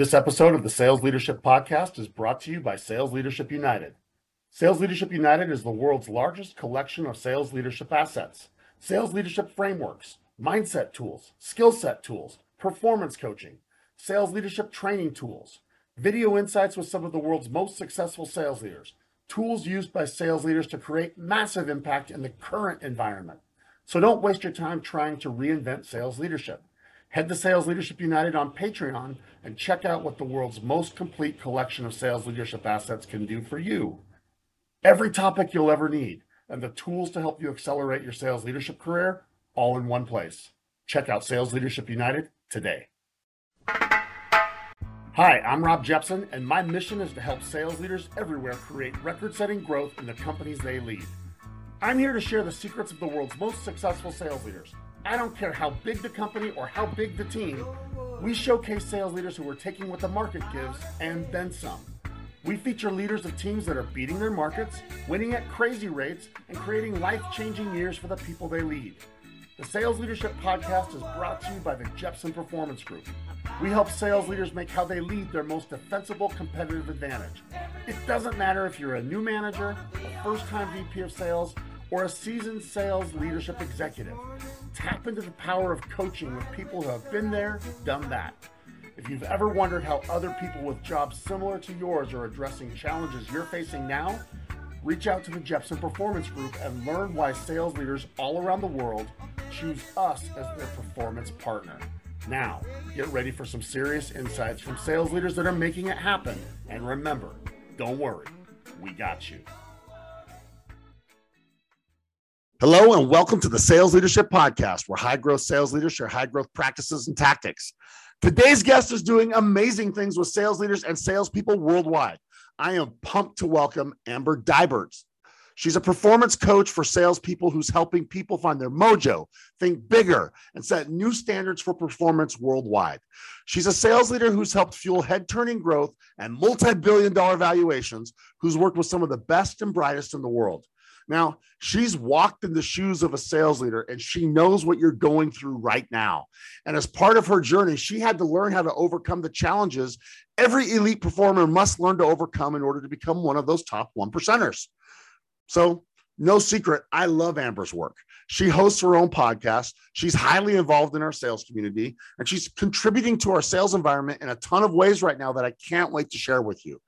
This episode of the Sales Leadership Podcast is brought to you by Sales Leadership United. Sales Leadership United is the world's largest collection of sales leadership assets, sales leadership frameworks, mindset tools, skill set tools, performance coaching, sales leadership training tools, video insights with some of the world's most successful sales leaders, tools used by sales leaders to create massive impact in the current environment. So don't waste your time trying to reinvent sales leadership. Head to Sales Leadership United on Patreon and check out what the world's most complete collection of sales leadership assets can do for you. Every topic you'll ever need and the tools to help you accelerate your sales leadership career all in one place. Check out Sales Leadership United today. Hi, I'm Rob Jepson, and my mission is to help sales leaders everywhere create record setting growth in the companies they lead. I'm here to share the secrets of the world's most successful sales leaders I don't care how big the company or how big the team, we showcase sales leaders who are taking what the market gives and then some. We feature leaders of teams that are beating their markets, winning at crazy rates, and creating life changing years for the people they lead. The Sales Leadership Podcast is brought to you by the Jepson Performance Group. We help sales leaders make how they lead their most defensible competitive advantage. It doesn't matter if you're a new manager, a first time VP of sales, or a seasoned sales leadership executive. Tap into the power of coaching with people who have been there, done that. If you've ever wondered how other people with jobs similar to yours are addressing challenges you're facing now, reach out to the Jepson Performance Group and learn why sales leaders all around the world choose us as their performance partner. Now, get ready for some serious insights from sales leaders that are making it happen. And remember, don't worry, we got you. Hello, and welcome to the Sales Leadership Podcast, where high growth sales leaders share high growth practices and tactics. Today's guest is doing amazing things with sales leaders and salespeople worldwide. I am pumped to welcome Amber Dibert. She's a performance coach for salespeople who's helping people find their mojo, think bigger, and set new standards for performance worldwide. She's a sales leader who's helped fuel head turning growth and multi billion dollar valuations, who's worked with some of the best and brightest in the world. Now, she's walked in the shoes of a sales leader and she knows what you're going through right now. And as part of her journey, she had to learn how to overcome the challenges every elite performer must learn to overcome in order to become one of those top one percenters. So, no secret, I love Amber's work. She hosts her own podcast. She's highly involved in our sales community and she's contributing to our sales environment in a ton of ways right now that I can't wait to share with you.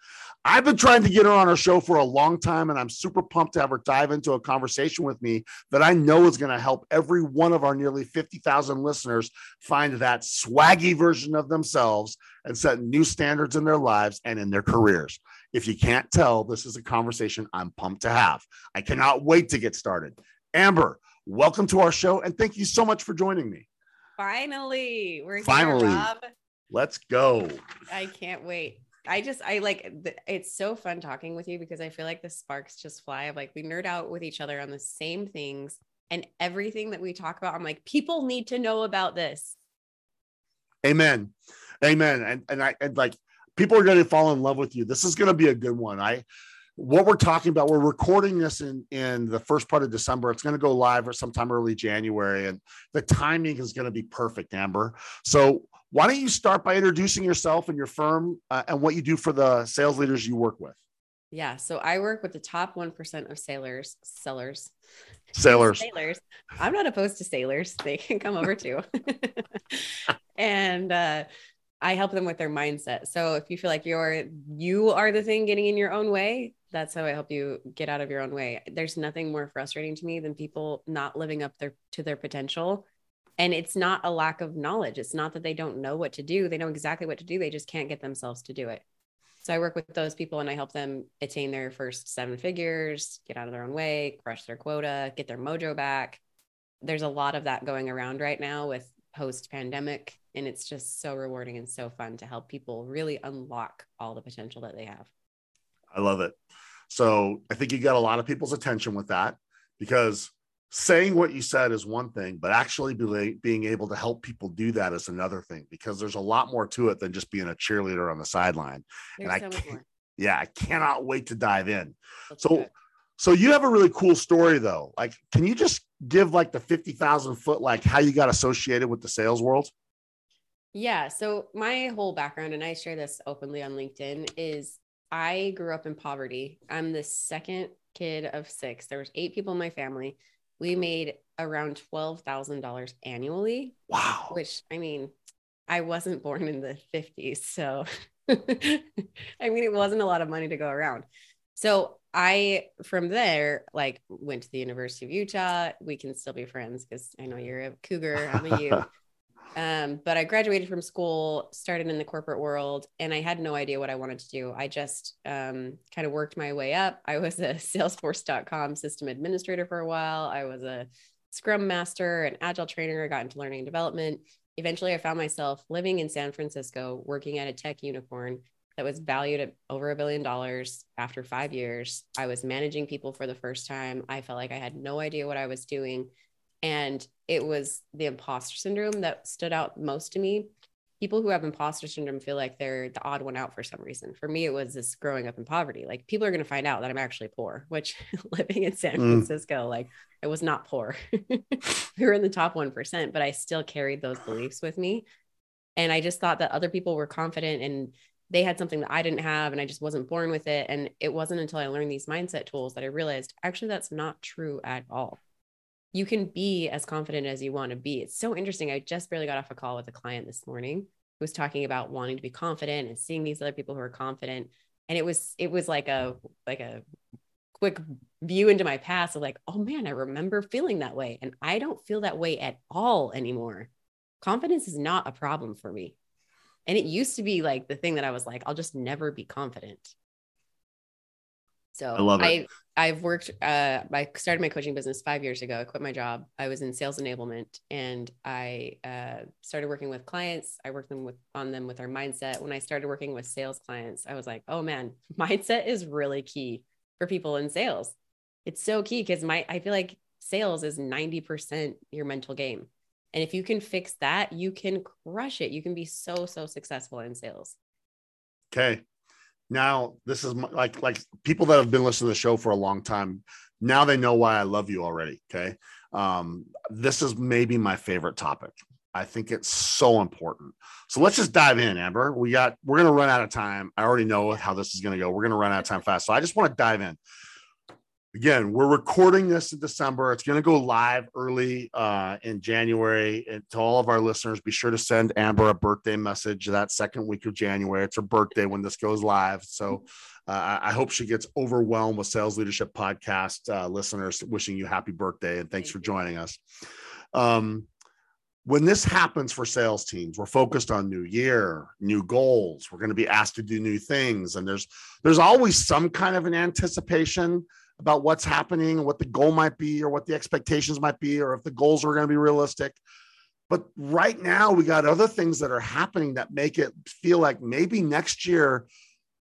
I've been trying to get her on our show for a long time, and I'm super pumped to have her dive into a conversation with me that I know is going to help every one of our nearly 50,000 listeners find that swaggy version of themselves and set new standards in their lives and in their careers. If you can't tell, this is a conversation I'm pumped to have. I cannot wait to get started. Amber, welcome to our show, and thank you so much for joining me. Finally, we're finally. Here, Let's go. I can't wait. I just I like eh, it's so fun talking with you because I feel like the sparks just fly. Of like we nerd out with each other on the same things and everything that we talk about. I'm like people need to know about this. Amen, amen. And and I and like people are going to fall in love with you. This is going to be a good one. I what we're talking about we're recording this in in the first part of december it's going to go live or sometime early january and the timing is going to be perfect amber so why don't you start by introducing yourself and your firm uh, and what you do for the sales leaders you work with? Yeah, so I work with the top 1% of sailors, sellers, sailors. sailors. I'm not opposed to sailors. They can come over too. and uh, I help them with their mindset. So if you feel like you're you are the thing getting in your own way, that's how I help you get out of your own way. There's nothing more frustrating to me than people not living up their to their potential and it's not a lack of knowledge. It's not that they don't know what to do. They know exactly what to do. They just can't get themselves to do it. So i work with those people and i help them attain their first seven figures get out of their own way crush their quota get their mojo back. There's a lot of that going around right now with post pandemic and it's just so rewarding and so fun to help people really unlock all the potential that they have. I love it. So i think you got a lot of people's attention with that because saying what you said is one thing, but actually be, being able to help people do that is another thing because there's a lot more to it than just being a cheerleader on the sideline. There's and I so yeah, I cannot wait to dive in. That's so, good. so you have a really cool story though. Like, can you just give like the 50,000 foot, like how you got associated with the sales world? Yeah. So my whole background, and I share this openly on LinkedIn, is I grew up in poverty. I'm the second kid of six. There was eight people in my family. We made around twelve thousand dollars annually. Wow. Which I mean, I wasn't born in the 50s. So I mean it wasn't a lot of money to go around. So I from there like went to the University of Utah. We can still be friends because I know you're a cougar, I'm a you. Um, but I graduated from school, started in the corporate world, and I had no idea what I wanted to do. I just um, kind of worked my way up. I was a Salesforce.com system administrator for a while. I was a Scrum master, an agile trainer. I got into learning and development. Eventually, I found myself living in San Francisco, working at a tech unicorn that was valued at over a billion dollars after five years. I was managing people for the first time. I felt like I had no idea what I was doing. And it was the imposter syndrome that stood out most to me. People who have imposter syndrome feel like they're the odd one out for some reason. For me, it was this growing up in poverty. Like people are going to find out that I'm actually poor, which living in San mm. Francisco, like I was not poor. we were in the top 1%, but I still carried those beliefs with me. And I just thought that other people were confident and they had something that I didn't have and I just wasn't born with it. And it wasn't until I learned these mindset tools that I realized actually that's not true at all you can be as confident as you want to be. It's so interesting. I just barely got off a call with a client this morning who was talking about wanting to be confident and seeing these other people who are confident. And it was it was like a like a quick view into my past of like, oh man, I remember feeling that way. And I don't feel that way at all anymore. Confidence is not a problem for me. And it used to be like the thing that I was like, I'll just never be confident. So I love it. I, I've worked, uh, I started my coaching business five years ago. I quit my job. I was in sales enablement and I uh, started working with clients. I worked them with on them with our mindset. When I started working with sales clients, I was like, oh man, mindset is really key for people in sales. It's so key because my, I feel like sales is 90% your mental game. And if you can fix that, you can crush it. You can be so, so successful in sales. Okay now this is my, like like people that have been listening to the show for a long time now they know why i love you already okay? Um, this is maybe my favorite topic. I think it's so important. So let's just dive in amber. We got we're to run out of time. I already know how this is to go. We're to run out of time fast. So i just want to dive in again, we're recording this in December. It's going to go live early uh, in January. And to all of our listeners, be sure to send Amber a birthday message that second week of January. It's her birthday when this goes live. So uh, I hope she gets overwhelmed with Sales Leadership Podcast uh, listeners wishing you happy birthday and thanks for joining us. Um, when this happens for sales teams we're focused on new year new goals we're going to be asked to do new things and there's there's always some kind of an anticipation about what's happening what the goal might be or what the expectations might be or if the goals are going to be realistic. But right now, we got other things that are happening that make it feel like maybe next year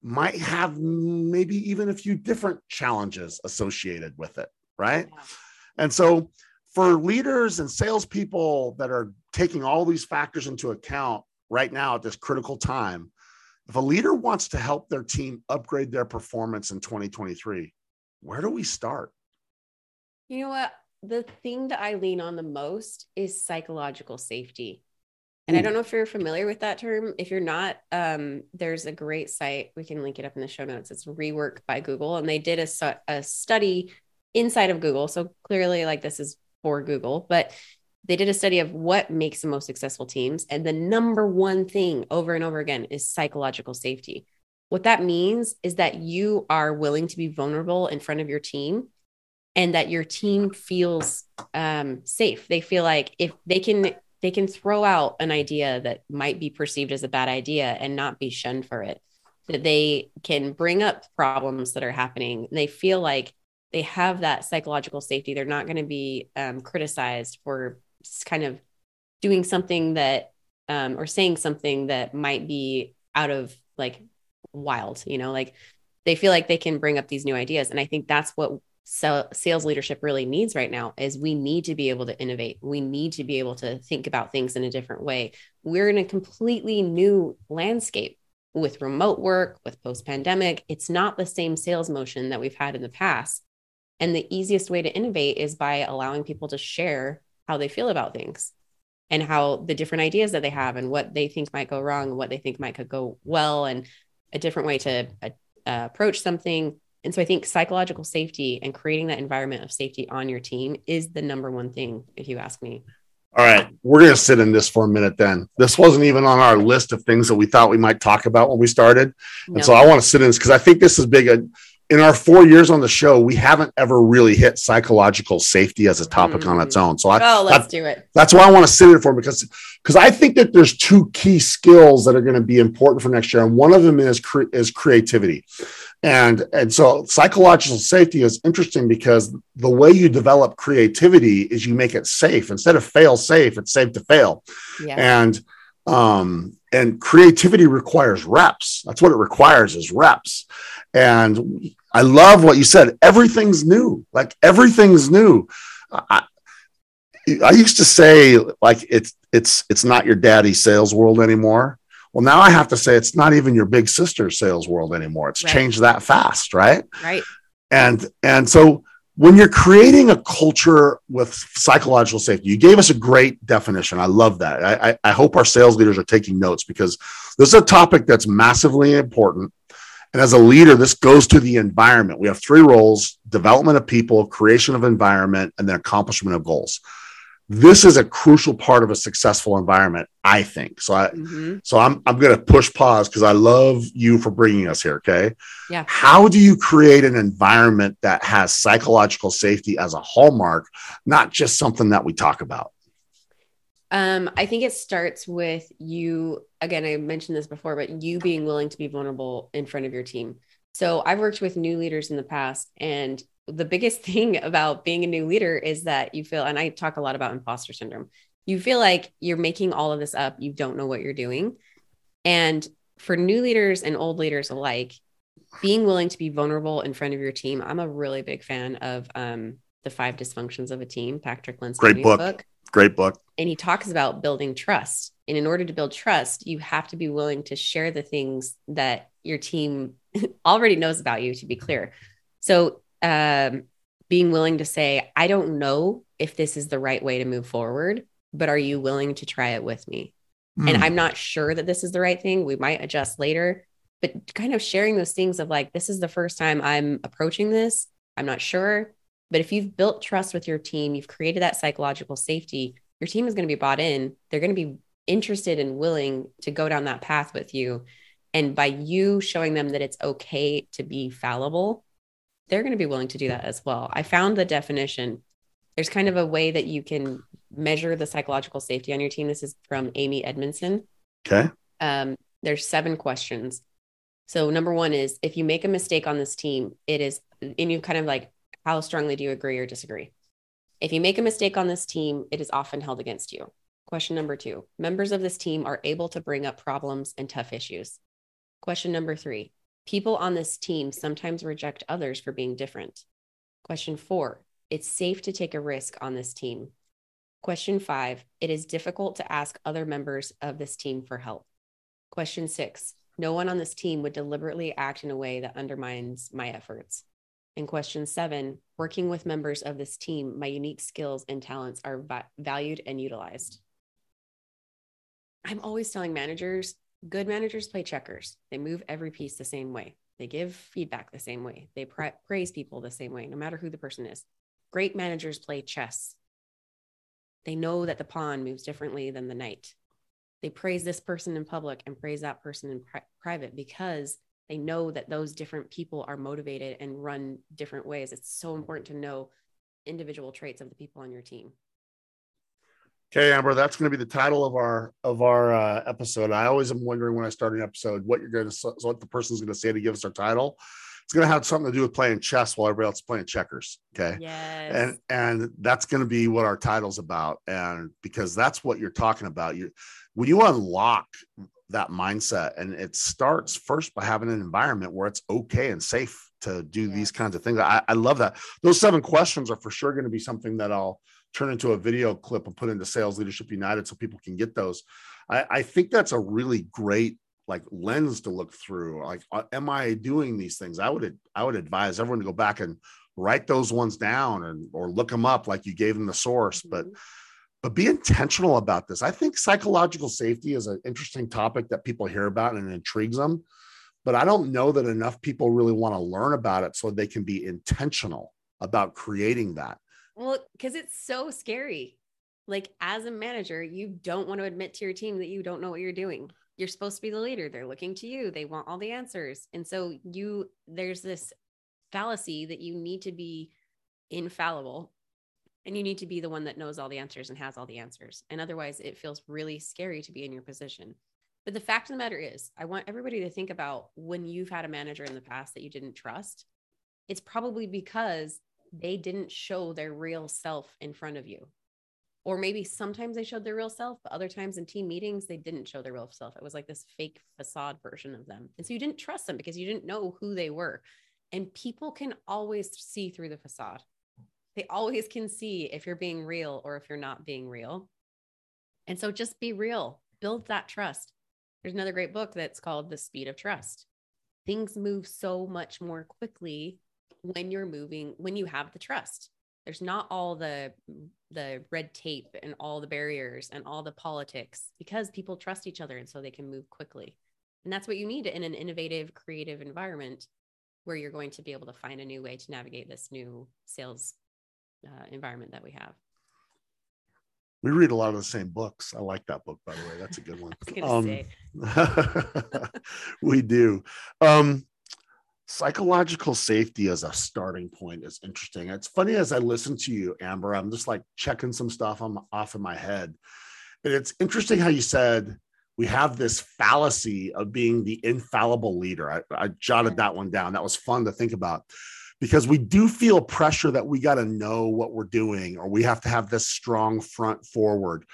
might have maybe even a few different challenges associated with it. Right. Yeah. And so, for leaders and salespeople that are taking all these factors into account right now at this critical time, if a leader wants to help their team upgrade their performance in 2023, where do we start? You know what? The thing that I lean on the most is psychological safety. And Ooh. I don't know if you're familiar with that term. If you're not, um, there's a great site. We can link it up in the show notes. It's Rework by Google. And they did a, a study inside of Google. So clearly, like this is for Google, but they did a study of what makes the most successful teams. And the number one thing over and over again is psychological safety. What that means is that you are willing to be vulnerable in front of your team and that your team feels um, safe. They feel like if they can they can throw out an idea that might be perceived as a bad idea and not be shunned for it. That they can bring up problems that are happening. They feel like they have that psychological safety. They're not going to be um, criticized for kind of doing something that um, or saying something that might be out of like wild, you know, like they feel like they can bring up these new ideas. And I think that's what sales leadership really needs right now is we need to be able to innovate. We need to be able to think about things in a different way. We're in a completely new landscape with remote work, with post pandemic. It's not the same sales motion that we've had in the past. And the easiest way to innovate is by allowing people to share how they feel about things. and how the different ideas that they have and what they think might go wrong and what they think might could go well and a different way to uh, approach something and so i think psychological safety and creating that environment of safety on your team is the number one thing if you ask me all right we're going to sit in this for a minute then this wasn't even on our list of things that we thought we might talk about when we started and no. so i want to sit in this because i think this is big in our four years on the show, we haven't ever really hit psychological safety as a topic mm-hmm. on its own. So I, oh, let's I, do it. That's why I want to sit in for because because I think that there's two key skills that are going to be important for next year, and one of them is cre- is creativity, and and so psychological safety is interesting because the way you develop creativity is you make it safe instead of fail safe, it's safe to fail, yeah. and um and creativity requires reps. That's what it requires is reps. And I love what you said. Everything's new. Like everything's new. I, I used to say like it's it's it's not your daddy's sales world anymore. Well, now I have to say it's not even your big sister's sales world anymore. It's right. changed that fast, right? Right. And and so when you're creating a culture with psychological safety, you gave us a great definition. I love that. I, I, I hope our sales leaders are taking notes because this is a topic that's massively important. And as a leader, this goes to the environment. We have three roles development of people, creation of environment, and then accomplishment of goals. This is a crucial part of a successful environment, I think. So I mm-hmm. so I'm I'm gonna push pause because I love you for bringing us here. Okay. Yeah. How do you create an environment that has psychological safety as a hallmark, not just something that we talk about? Um, I think it starts with you. Again, I mentioned this before, but you being willing to be vulnerable in front of your team. So I've worked with new leaders in the past, and the biggest thing about being a new leader is that you feel, and I talk a lot about imposter syndrome. You feel like you're making all of this up. You don't know what you're doing. And for new leaders and old leaders alike, being willing to be vulnerable in front of your team. I'm a really big fan of um, the five dysfunctions of a team, Patrick Lencioni's Great book. book. Great book. And he talks about building trust. And in order to build trust, you have to be willing to share the things that your team already knows about you, to be clear. So, um, being willing to say, I don't know if this is the right way to move forward, but are you willing to try it with me? Mm. And hmm. I'm not sure that this is the right thing. We might adjust later, but kind of sharing those things of like, this is the first time I'm approaching this. I'm not sure. But if you've built trust with your team, you've created that psychological safety, your team is going to be bought in. They're going to be interested and willing to go down that path with you. And by you showing them that it's okay to be fallible, they're going to be willing to do that as well. I found the definition. There's kind of a way that you can measure the psychological safety on your team. This is from Amy Edmondson. Okay. Um, there's seven questions. So number one is if you make a mistake on this team, it is, and you kind of like how strongly do you agree or disagree? If you make a mistake on this team, it is often held against you. Question number two members of this team are able to bring up problems and tough issues. Question number three people on this team sometimes reject others for being different. Question four it's safe to take a risk on this team. Question five it is difficult to ask other members of this team for help. Question six no one on this team would deliberately act in a way that undermines my efforts. And question seven working with members of this team, my unique skills and talents are va- valued and utilized. I'm always telling managers good managers play checkers, they move every piece the same way, they give feedback the same way, they pra- praise people the same way, no matter who the person is. Great managers play chess. They know that the pawn moves differently than the knight. They praise this person in public and praise that person in pri- private because they know that those different people are motivated and run different ways it's so important to know individual traits of the people on your team okay amber that's going to be the title of our of our uh, episode i always am wondering when i start an episode what you're going to what the person's going to say to give us our title it's going to have something to do with playing chess while everybody else is playing checkers okay yes. and and that's going to be what our title's about and because that's what you're talking about you when you unlock that mindset. And it starts first by having an environment where it's okay and safe to do yeah. these kinds of things. I, I love that. Those seven questions are for sure going to be something that I'll turn into a video clip and put into Sales Leadership United so people can get those. I, I think that's a really great like lens to look through. Like, uh, am I doing these things? I would I would advise everyone to go back and write those ones down and or look them up like you gave them the source. Mm-hmm. But but be intentional about this. I think psychological safety is an interesting topic that people hear about and intrigues them, but I don't know that enough people really want to learn about it so they can be intentional about creating that. Well, because it's so scary. Like as a manager, you don't want to admit to your team that you don't know what you're doing. You're supposed to be the leader. They're looking to you. They want all the answers. And so you there's this fallacy that you need to be infallible and you need to be the one that knows all the answers and has all the answers. And otherwise it feels really scary to be in your position. But the fact of the matter is, I want everybody to think about when you've had a manager in the past that you didn't trust. It's probably because they didn't show their real self in front of you. Or maybe sometimes they showed their real self but other times in team meetings they didn't show their real self. It was like this fake facade version of them. And so you didn't trust them because you didn't know who they were. And people can always see through the facade. They always can see if you're being real or if you're not being real. And so just be real. Build that trust. There's another great book that's called the speed of trust. Things move so much more quickly when you're moving when you have the trust there's not all the the red tape and all the barriers and all the politics because people trust each other and so they can move quickly and that's what you need in an innovative creative environment where you're going to be able to find a new way to navigate this new sales uh, environment that we have we read a lot of the same books. I like that book, by the way. That's a good one. Um, we do. Um, psychological safety as a starting point is interesting. It's funny as I listen to you, Amber, I'm just like checking some stuff on, off in my head. And it's interesting how you said we have this fallacy of being the infallible leader. I, I jotted that one down. That was fun to think about because we do feel pressure that we got to know what we're doing or we have to have this strong front forward.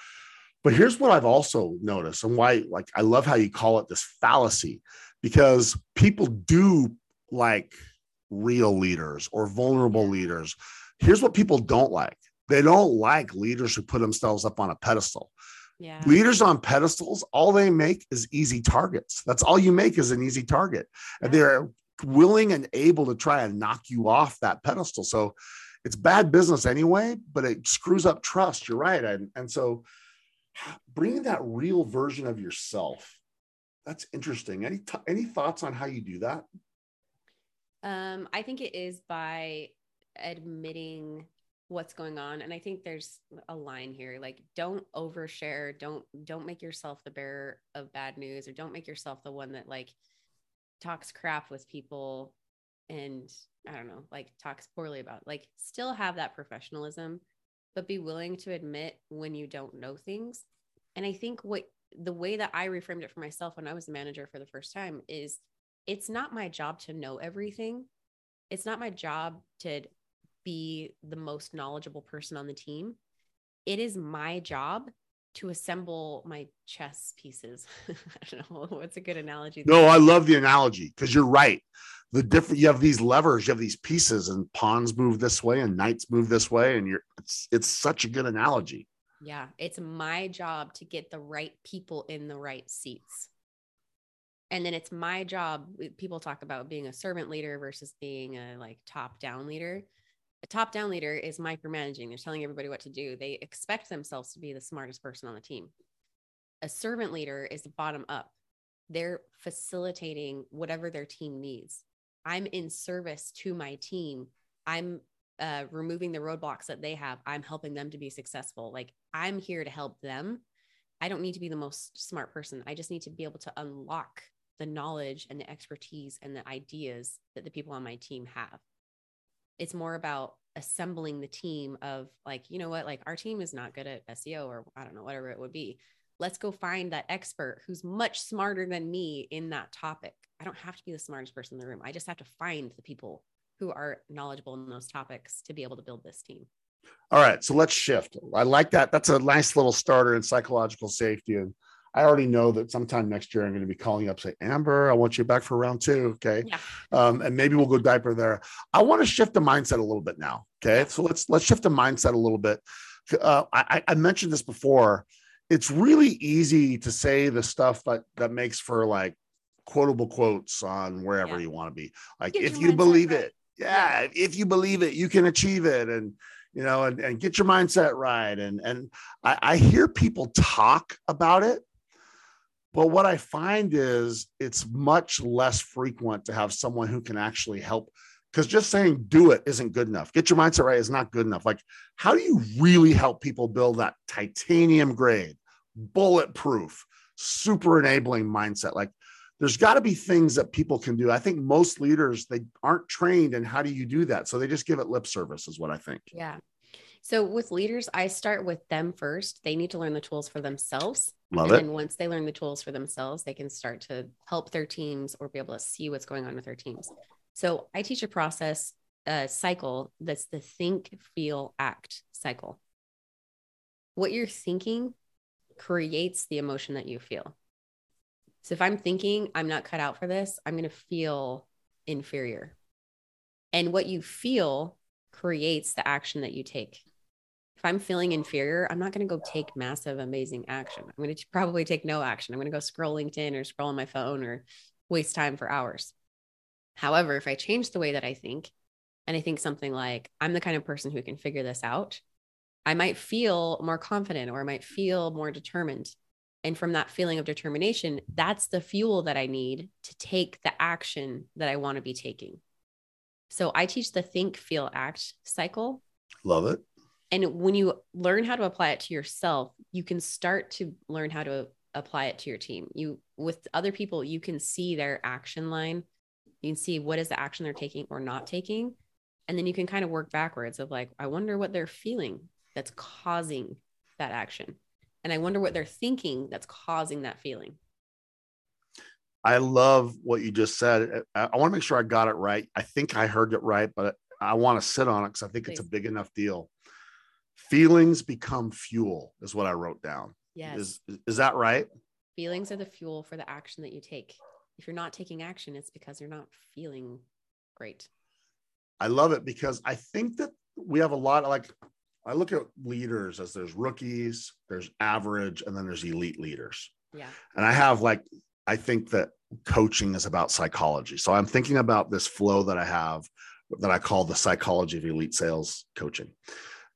But here's what I've also noticed and why, like, I love how you call it this fallacy because people do like real leaders or vulnerable leaders. Here's what people don't like they don't like leaders who put themselves up on a pedestal. Yeah. Leaders on pedestals, all they make is easy targets. That's all you make is an easy target. And they're willing and able to try and knock you off that pedestal. So it's bad business anyway, but it screws up trust. You're right. And, and so bringing that real version of yourself, that's interesting. Any, t- any thoughts on how you do that? Um, I think it is by admitting what's going on. And i think there's a line here like don't overshare. Don't don't make yourself the bearer of bad news or don't make yourself the one that like talks crap with people and i don't know like talks poorly about like still have that professionalism but be willing to admit when you don't know things. And i think what the way that i reframed it for myself when i was a manager for the first time is it's not my job to know everything. It's not my job to be the most knowledgeable person on the team. It is my job to assemble my chess pieces. I don't know what's a good analogy. There. No, I love the analogy because you're right. The different you have these levers, you have these pieces, and pawns move this way and knights move this way, and you're it's it's such a good analogy. Yeah, it's my job to get the right people in the right seats and then it's my job people talk about being a servant leader versus being a like top down leader. A top down leader is micromanaging. They're telling everybody what to do. They expect themselves to be the smartest person on the team. A servant leader is bottom up. They're facilitating whatever their team needs. I'm in service to my team. I'm uh, removing the roadblocks that they have. I'm helping them to be successful. Like i'm here to help them. I don't need to be the most smart person. I just need to be able to unlock the knowledge and the expertise and the ideas that the people on my team have. It's more about assembling the team of like, you know what, like our team is not good at SEO or I don't know, whatever it would be. Let's go find that expert who's much smarter than me in that topic. I don't have to be the smartest person in the room. I just have to find the people who are knowledgeable in those topics to be able to build this team. All right, so let's shift. I like that. That's a nice little starter in psychological safety and I already know that sometime next year I'm going to be calling up, say, Amber, I want you back for round two. Okay. Yeah. Um, and maybe we'll go diaper there. I want to shift the mindset a little bit now. Okay. So let's let's shift the mindset a little bit. Uh, I, I mentioned this before. It's really easy to say the stuff that that makes for like quotable quotes on wherever yeah. you want to be. Like, Get if you believe right. it, yeah, yeah, if you believe it, you can achieve it. And you know, and, and get your mindset right. And and I, I hear people talk about it, but what I find is it's much less frequent to have someone who can actually help. Because just saying do it isn't good enough. Get your mindset right is not good enough. Like, how do you really help people build that titanium grade, bulletproof, super enabling mindset? Like, there's got to be things that people can do. I think most leaders they aren't trained in how do you do that, so they just give it lip service, is what I think. Yeah. So with leaders, I start with them first. They need to learn the tools for themselves. Love and it. then once they learn the tools for themselves, they can start to help their teams or be able to see what's going on with their teams. So I teach a process, a cycle that's the think, feel, act cycle. What you're thinking creates the emotion that you feel. So if I'm thinking I'm not cut out for this, I'm going to feel inferior. And what you feel creates the action that you take. I'm feeling inferior, I'm not going to go take massive, amazing action. I'm going to probably take no action. I'm going to go scroll LinkedIn or scroll on my phone or waste time for hours. However, if I change the way that I think and I think something like, I'm the kind of person who can figure this out, I might feel more confident or I might feel more determined and from that feeling of determination, that's the fuel that I need to take the action that I want to be taking. So I teach the think, feel, act cycle. Love it. And when you learn how to apply it to yourself, you can start to learn how to apply it to your team. You with other people, you can see their action line. You can see what is the action they're taking or not taking. And then you can kind of work backwards of like, I wonder what they're feeling that's causing that action. And I wonder what they're thinking that's causing that feeling. I love what you just said. I, I want to make sure I got it right. I think I heard it right, but I want to sit on it because I think Please. it's a big enough deal. Feelings become fuel, is what I wrote down. Yes. Is, is that right? Feelings are the fuel for the action that you take. If you're not taking action, it's because you're not feeling great. I love it because I think that we have a lot of like I look at leaders as there's rookies, there's average, and then there's elite leaders. Yeah. And I have like, I think that coaching is about psychology. So I'm thinking about this flow that I have that I call the psychology of elite sales coaching.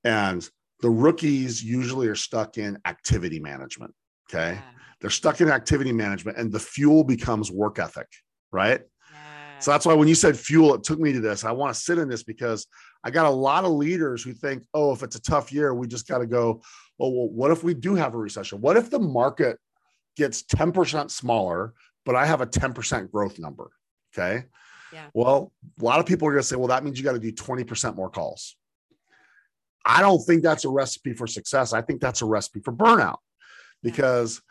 And the rookies usually are stuck in activity management. Okay. Yeah. They're stuck in activity management and the fuel becomes work ethic, right? Yeah. So that's why when you said fuel, it took me to this. I want to sit in this because I got a lot of leaders who think, oh, if it's a tough year, we just got to go, oh, well, what if we do have a recession? What if the market gets 10% smaller, but I have a 10% growth number? Okay. Yeah. Well, a lot of people are going to say, well, that means you got to do 20% more calls. I don't think that's a recipe for success. I think that's a recipe for burnout because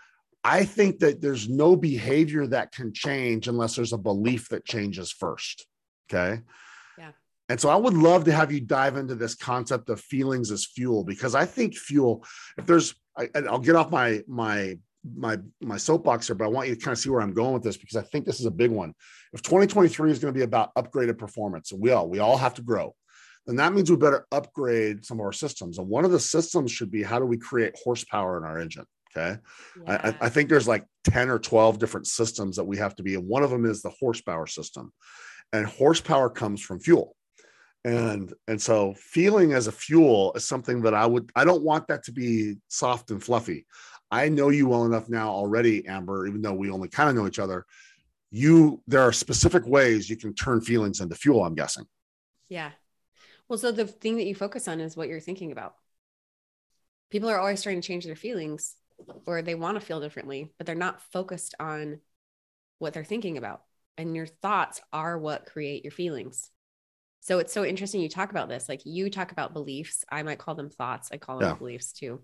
I think that there's no behavior that can change unless there's a belief that changes first. Okay. Yeah. And so I would love to have you dive into this concept of feelings as fuel because I think fuel, if there's, I, will get off my my my my soapbox here, but I want you to kind of see where I'm going with this because I think this is a big one. If 2023 is going to be about upgraded performance, and we all we all have to grow, then that means we better upgrade some of our systems. And one of the systems should be how do we create horsepower in our engine? Okay. Yeah. I, I, think there's like 10 or 12 different systems that we have to be. And one of them is the horsepower system. And horsepower comes from fuel and and so feeling as a fuel is something that i would i don't want that to be soft and fluffy i know you well enough now already amber even though we only kind of know each other you there are specific ways you can turn feelings into fuel i'm guessing yeah well so the thing that you focus on is what you're thinking about people are always trying to change their feelings or they want to feel differently but they're not focused on what they're thinking about and your thoughts are what create your feelings so it's so interesting you talk about this. Like you talk about beliefs. I might call them thoughts. I call them yeah. beliefs too.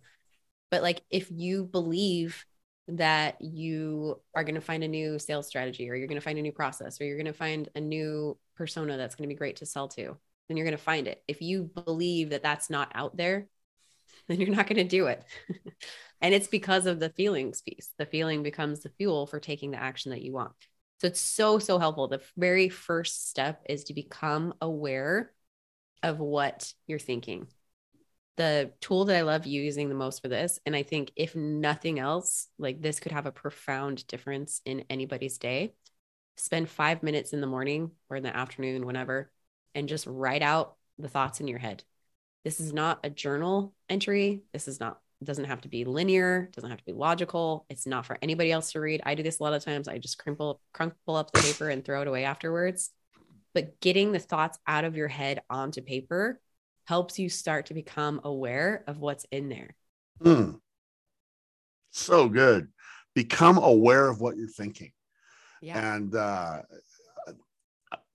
But like if you believe that you are going to find a new sales strategy or you're going to find a new process or you're going to find a new persona that's going to be great to sell to, then you're going to find it. If you believe that that's not out there, then you're not going to do it. and it's because of the feelings piece. The feeling becomes the fuel for taking the action that you want. So it's so, so helpful. The very first step is to become aware of what you're thinking. The tool that I love using the most for this, and I think if nothing else, like this could have a profound difference in anybody's day. Spend five minutes in the morning or in the afternoon, whenever, and just write out the thoughts in your head. This is not a journal entry. This is not doesn't have to be linear, doesn't have to be logical. It's not for anybody else to read. I do this a lot of times. I just crumple crumple up the paper and throw it away afterwards. But getting the thoughts out of your head onto paper helps you start to become aware of what's in there. Mm. So good. Become aware of what you're thinking. Yeah. And uh,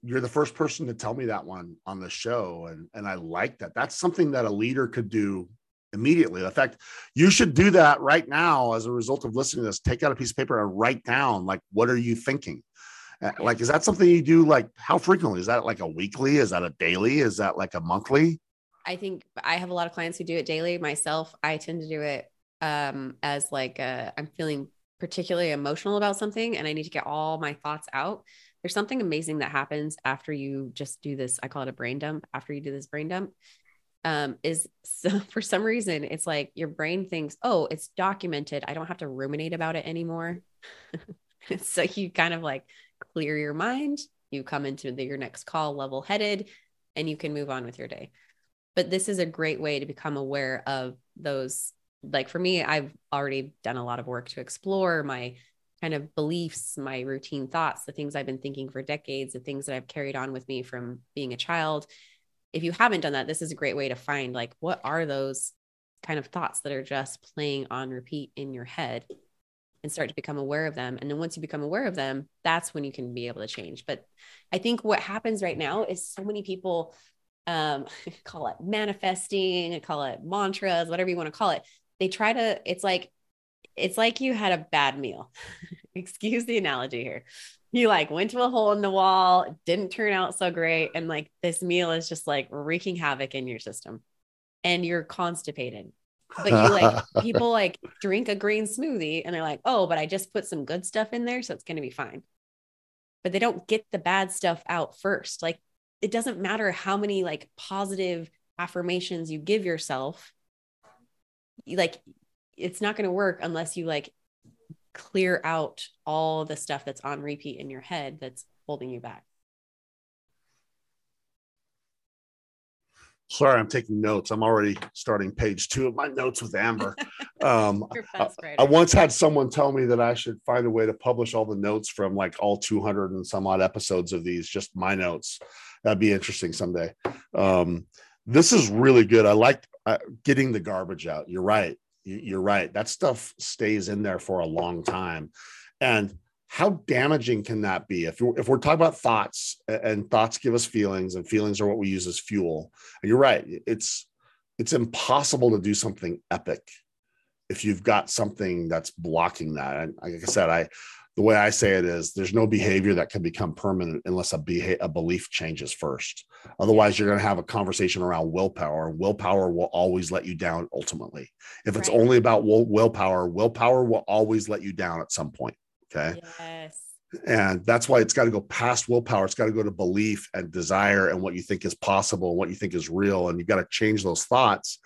you're the first person to tell me that one on the show. And, and I like that. That's something that a leader could do immediately. In fact, you should do that right now as a result of listening to this. Take out a piece of paper and write down, like, what are you thinking? Uh, like, is that something you do like how frequently? Is that like a weekly? Is that a daily? Is that like a monthly? I think I have a lot of clients who do it daily. Myself, I tend to do it um, as like i am feeling particularly emotional about something and I need to get all my thoughts out. There's something amazing that happens after you just do this. I call it a brain dump. After you do this brain dump, um, is so for some reason it's like your brain thinks, oh, it's documented. I don't have to ruminate about it anymore. so you kind of like clear your mind. You come into the, your next call level headed, and you can move on with your day but this is a great way to become aware of those like for me i've already done a lot of work to explore my kind of beliefs my routine thoughts the things i've been thinking for decades the things that i've carried on with me from being a child if you haven't done that this is a great way to find like what are those kind of thoughts that are just playing on repeat in your head and start to become aware of them and then once you become aware of them that's when you can be able to change but i think what happens right now is so many people um, call it manifesting, call it mantras, whatever you want to call it. They try to, it's like, it's like you had a bad meal. Excuse the analogy here. You like went to a hole in the wall, didn't turn out so great. And like this meal is just like wreaking havoc in your system and you're constipated. But you like people like drink a green smoothie and they're like, oh, but I just put some good stuff in there. So it's going to be fine. But they don't get the bad stuff out first. Like it doesn't matter how many like positive affirmations you give yourself like it's not going to work unless you like clear out all the stuff that's on repeat in your head that's holding you back Sorry, I'm taking notes. I'm already starting page two of my notes with Amber. Um, I, I, once had someone tell me that I should find a way to publish all the notes from like all 200 and some odd episodes of these, just my notes. That'd be interesting someday. Um, this is really good. I like uh, getting the garbage out. You're right. You're right. That stuff stays in there for a long time. And how damaging can that be if, if we're talking about thoughts and thoughts give us feelings and feelings are what we use as fuel and you're right it's it's impossible to do something epic if you've got something that's blocking that and like i said i the way i say it is there's no behavior that can become permanent unless a, beha- a belief changes first otherwise you're going to have a conversation around willpower willpower will always let you down ultimately if it's right. only about will- willpower willpower will always let you down at some point Okay. Yes. And that's why it's got to go past willpower. It's got to go to belief and desire and what you think is possible, and what you think is real. And you've got to change those thoughts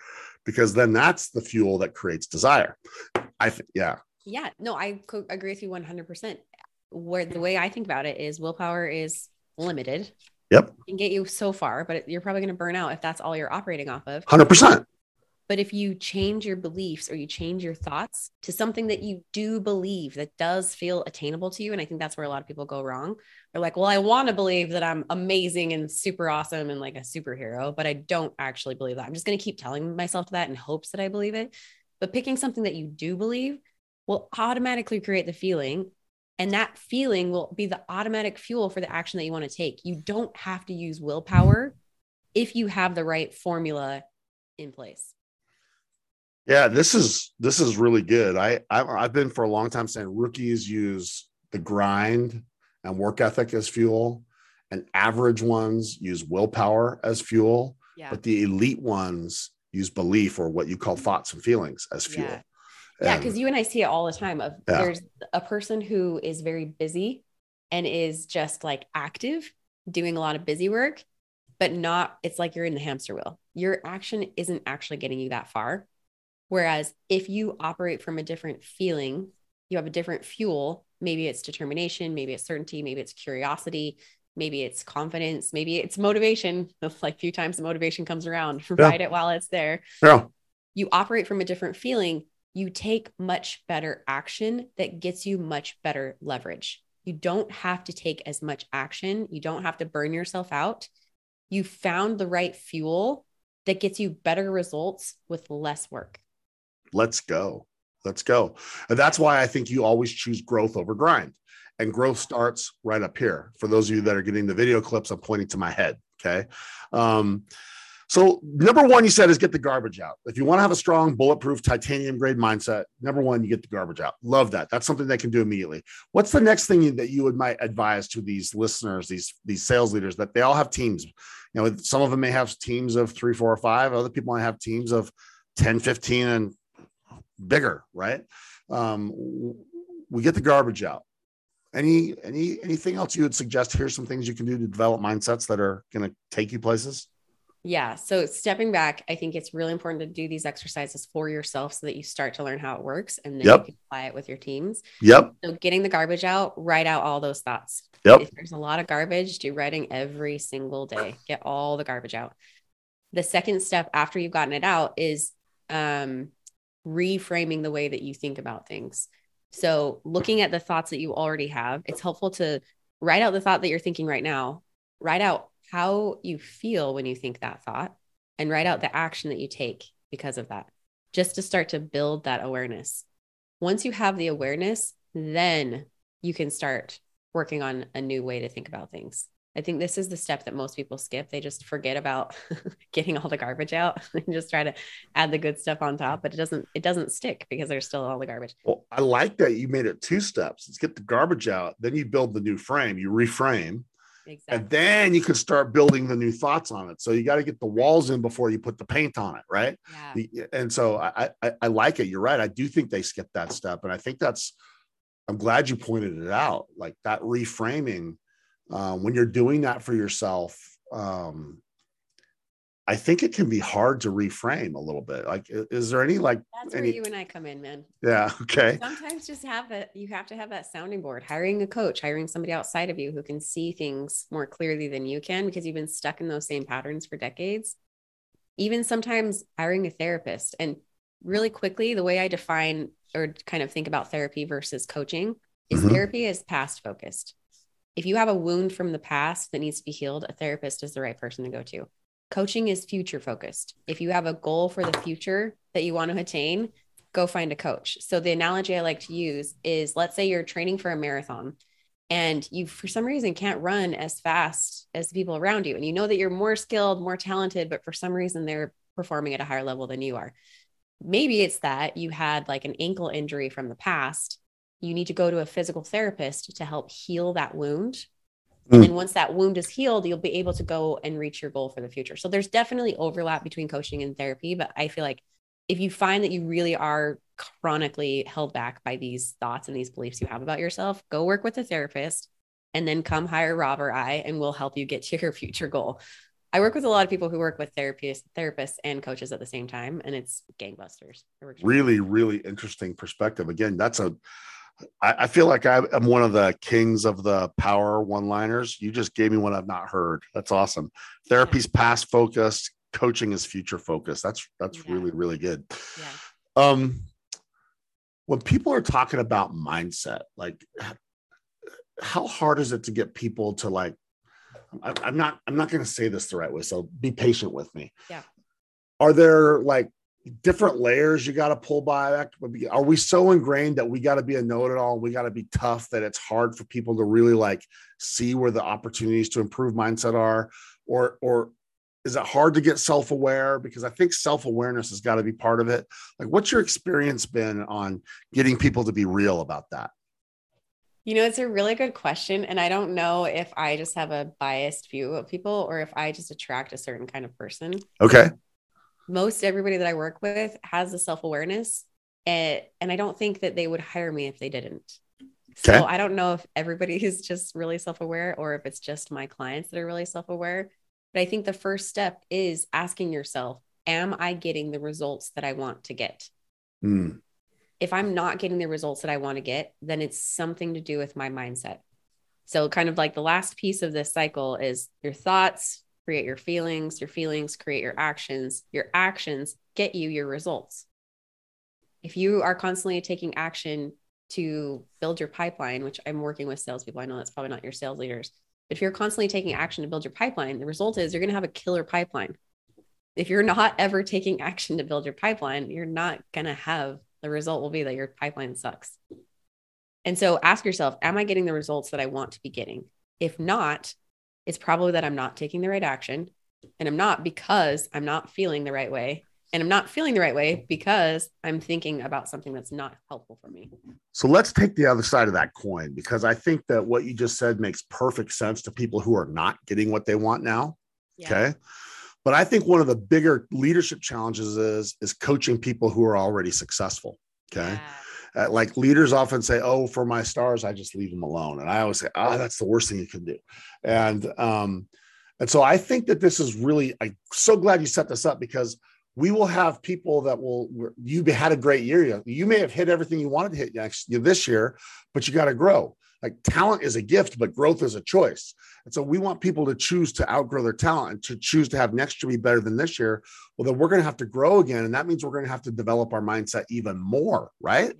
because then that's the fuel that creates desire. I think, yeah. Yeah. No, I agree with you 100%. Where the way I think about it is willpower is limited. Yep. It can get you so far, but you're probably going to burn out if that's all you're operating off of. 100%. But if you change your beliefs or you change your thoughts to something that you do believe that does feel attainable to you, and I think that's where a lot of people go wrong. They're like, well, I want to believe that I'm amazing and super awesome and like a superhero, but I don't actually believe that. I'm just going to keep telling myself that in hopes that I believe it. But picking something that you do believe will automatically create the feeling. And that feeling will be the automatic fuel for the action that you want to take. You don't have to use willpower if you have the right formula in place. Yeah, this is this is really good. I I've, I've been for a long time saying rookies use the grind and work ethic as fuel, and average ones use willpower as fuel. Yeah. But the elite ones use belief or what you call mm-hmm. thoughts and feelings as fuel. Yeah, yeah, because you and I see it all the time. Of yeah. there's a person who is very busy and is just like active, doing a lot of busy work, but not. It's like you're in the hamster wheel. Your action isn't actually getting you that far Whereas if you operate from a different feeling, you have a different fuel. Maybe it's determination, maybe it's certainty, maybe it's curiosity. maybe it's confidence, maybe it's motivation. Like a few times the motivation comes around, Yeah. ride it while it's there. Yeah. You operate from a different feeling. You take much better action that gets you much better leverage. You don't have to take as much action. You don't have to burn yourself out. You found the right fuel that gets you better results with less work. let's go let's go and that's why i think you always choose growth over grind and growth starts right up here for those of you that are getting the video clips i'm pointing to my head okay um, so number one you said is get the garbage out if you want to have a strong bulletproof titanium grade mindset number one you get the garbage out love that that's something they can do immediately what's the next thing that you would might advise to these listeners these these sales leaders that they all have teams you know some of them may have teams of three four or five other people might have teams of 10 15 and bigger, right? Um, we get the garbage out. Any any anything else you would suggest? Here's some things you can do to develop mindsets that are going to take you places. Yeah. So stepping back, I think it's really important to do these exercises for yourself so that you start to learn how it works and then Yep. you can apply it with your teams. Yep, So getting the garbage out, write out all those thoughts. Yep. If there's a lot of garbage, do writing every single day. Get all the garbage out. The second step after you've gotten it out is um, reframing the way that you think about things. So looking at the thoughts that you already have, it's helpful to write out the thought that you're thinking right now. Write out how you feel when you think that thought and write out the action that you take because of that, just to start to build that awareness. Once you have the awareness, then you can start working on a new way to think about things. I think this is the step that most people skip. They just forget about getting all the garbage out and just try to add the good stuff on top, but it doesn't it doesn't stick because there's still all the garbage. well, I like that you made it two steps. Let's get the garbage out, then you build the new frame, you reframe, Exactly. and then you can start building the new thoughts on it. So you got to get the walls in before you put the paint on it, right? yeah. And so I, I I like it. You're right. I do think they skip that step, and I think that's. I'm glad you pointed it out. Like that reframing, um, when you're doing that for yourself, um, I think it can be hard to reframe a little bit. Like, is there any like? That's where any- you and I come in, man. Yeah. Okay. Sometimes just have that you have to have that sounding board, hiring a coach, hiring somebody outside of you who can see things more clearly than you can because you've been stuck in those same patterns for decades. Even sometimes hiring a therapist. And really quickly, the way I define or kind of think about therapy versus coaching is Mhm. therapy is past focused. If you have a wound from the past that needs to be healed, a therapist is the right person to go to. Coaching is future focused. If you have a goal for the future that you want to attain, go find a coach. So the analogy I like to use is let's say you're training for a marathon and you for some reason can't run as fast as the people around you and you know that you're more skilled, more talented, but for some reason they're performing at a higher level than you are. Maybe it's that you had like an ankle injury from the past. You need to go to a physical therapist to help heal that wound. Mm. And then once that wound is healed, you'll be able to go and reach your goal for the future. So there's definitely overlap between coaching and therapy, but I feel like if you find that you really are chronically held back by these thoughts and these beliefs you have about yourself, go work with a therapist and then come hire Rob or I and we'll help you get to your future goal. I work with a lot of people who work with therapists, therapists and coaches at the same time, and it's gangbusters. Really, really interesting perspective. Again, that's a. I, I feel like I, I'm one of the kings of the power one-liners. You just gave me one I've not heard. That's awesome. Therapy's past focused. Coaching is future focused. That's that's Yeah. really really good. Yeah. um when people are talking about mindset like how hard is it to get people to like I, i'm not i'm not going to say this the right way so be patient with me Yeah. are there like different layers you got to pull by are we so ingrained that we got to be a know-it-all we got to be tough that it's hard for people to really like see where the opportunities to improve mindset are or or is it hard to get self-aware because i think self-awareness has got to be part of it like what's your experience been on getting people to be real about that You know, it's a really good question. And I don't know if I just have a biased view of people or if I just attract a certain kind of person. okay Most everybody that I work with has the self awareness. And, and I don't think that they would hire me if they didn't. Okay. So I don't know if everybody is just really self aware or if it's just my clients that are really self aware. But I think the first step is asking yourself, Am I getting the results that I want to get? Hmm. if I'm not getting the results that I want to get, then it's something to do with my mindset. So, kind of like the last piece of this cycle is your thoughts create your feelings, your feelings create your actions, your actions get you your results. If you are constantly taking action to build your pipeline, which I'm working with salespeople, I know that's probably not your sales leaders, but if you're constantly taking action to build your pipeline, the result is you're going to have a killer pipeline. If you're not ever taking action to build your pipeline, you're not going to have the result will be that your pipeline sucks. And so ask yourself, am I getting the results that I want to be getting? If not, it's probably that I'm not taking the right action. And I'm not because I'm not feeling the right way. And I'm not feeling the right way because I'm thinking about something that's not helpful for me. So let's take the other side of that coin because I think that what you just said makes perfect sense to people who are not getting what they want now. Yeah. Okay. But I think one of the bigger leadership challenges is is coaching people who are already successful. Okay. Yeah uh, like leaders often say, "Oh, for my stars, I just leave them alone," and I always say, "Oh, that's the worst thing you can do." And um, and so I think that this is really. I'm so glad you set this up because we will have people that will. You had a great year. You may have hit everything you wanted to hit next this year, but you got to grow. Like talent is a gift, but growth is a choice. And so we want people to choose to outgrow their talent and to choose to have next year be better than this year. Well, then we're going to have to grow again. And that means we're going to have to develop our mindset even more, right?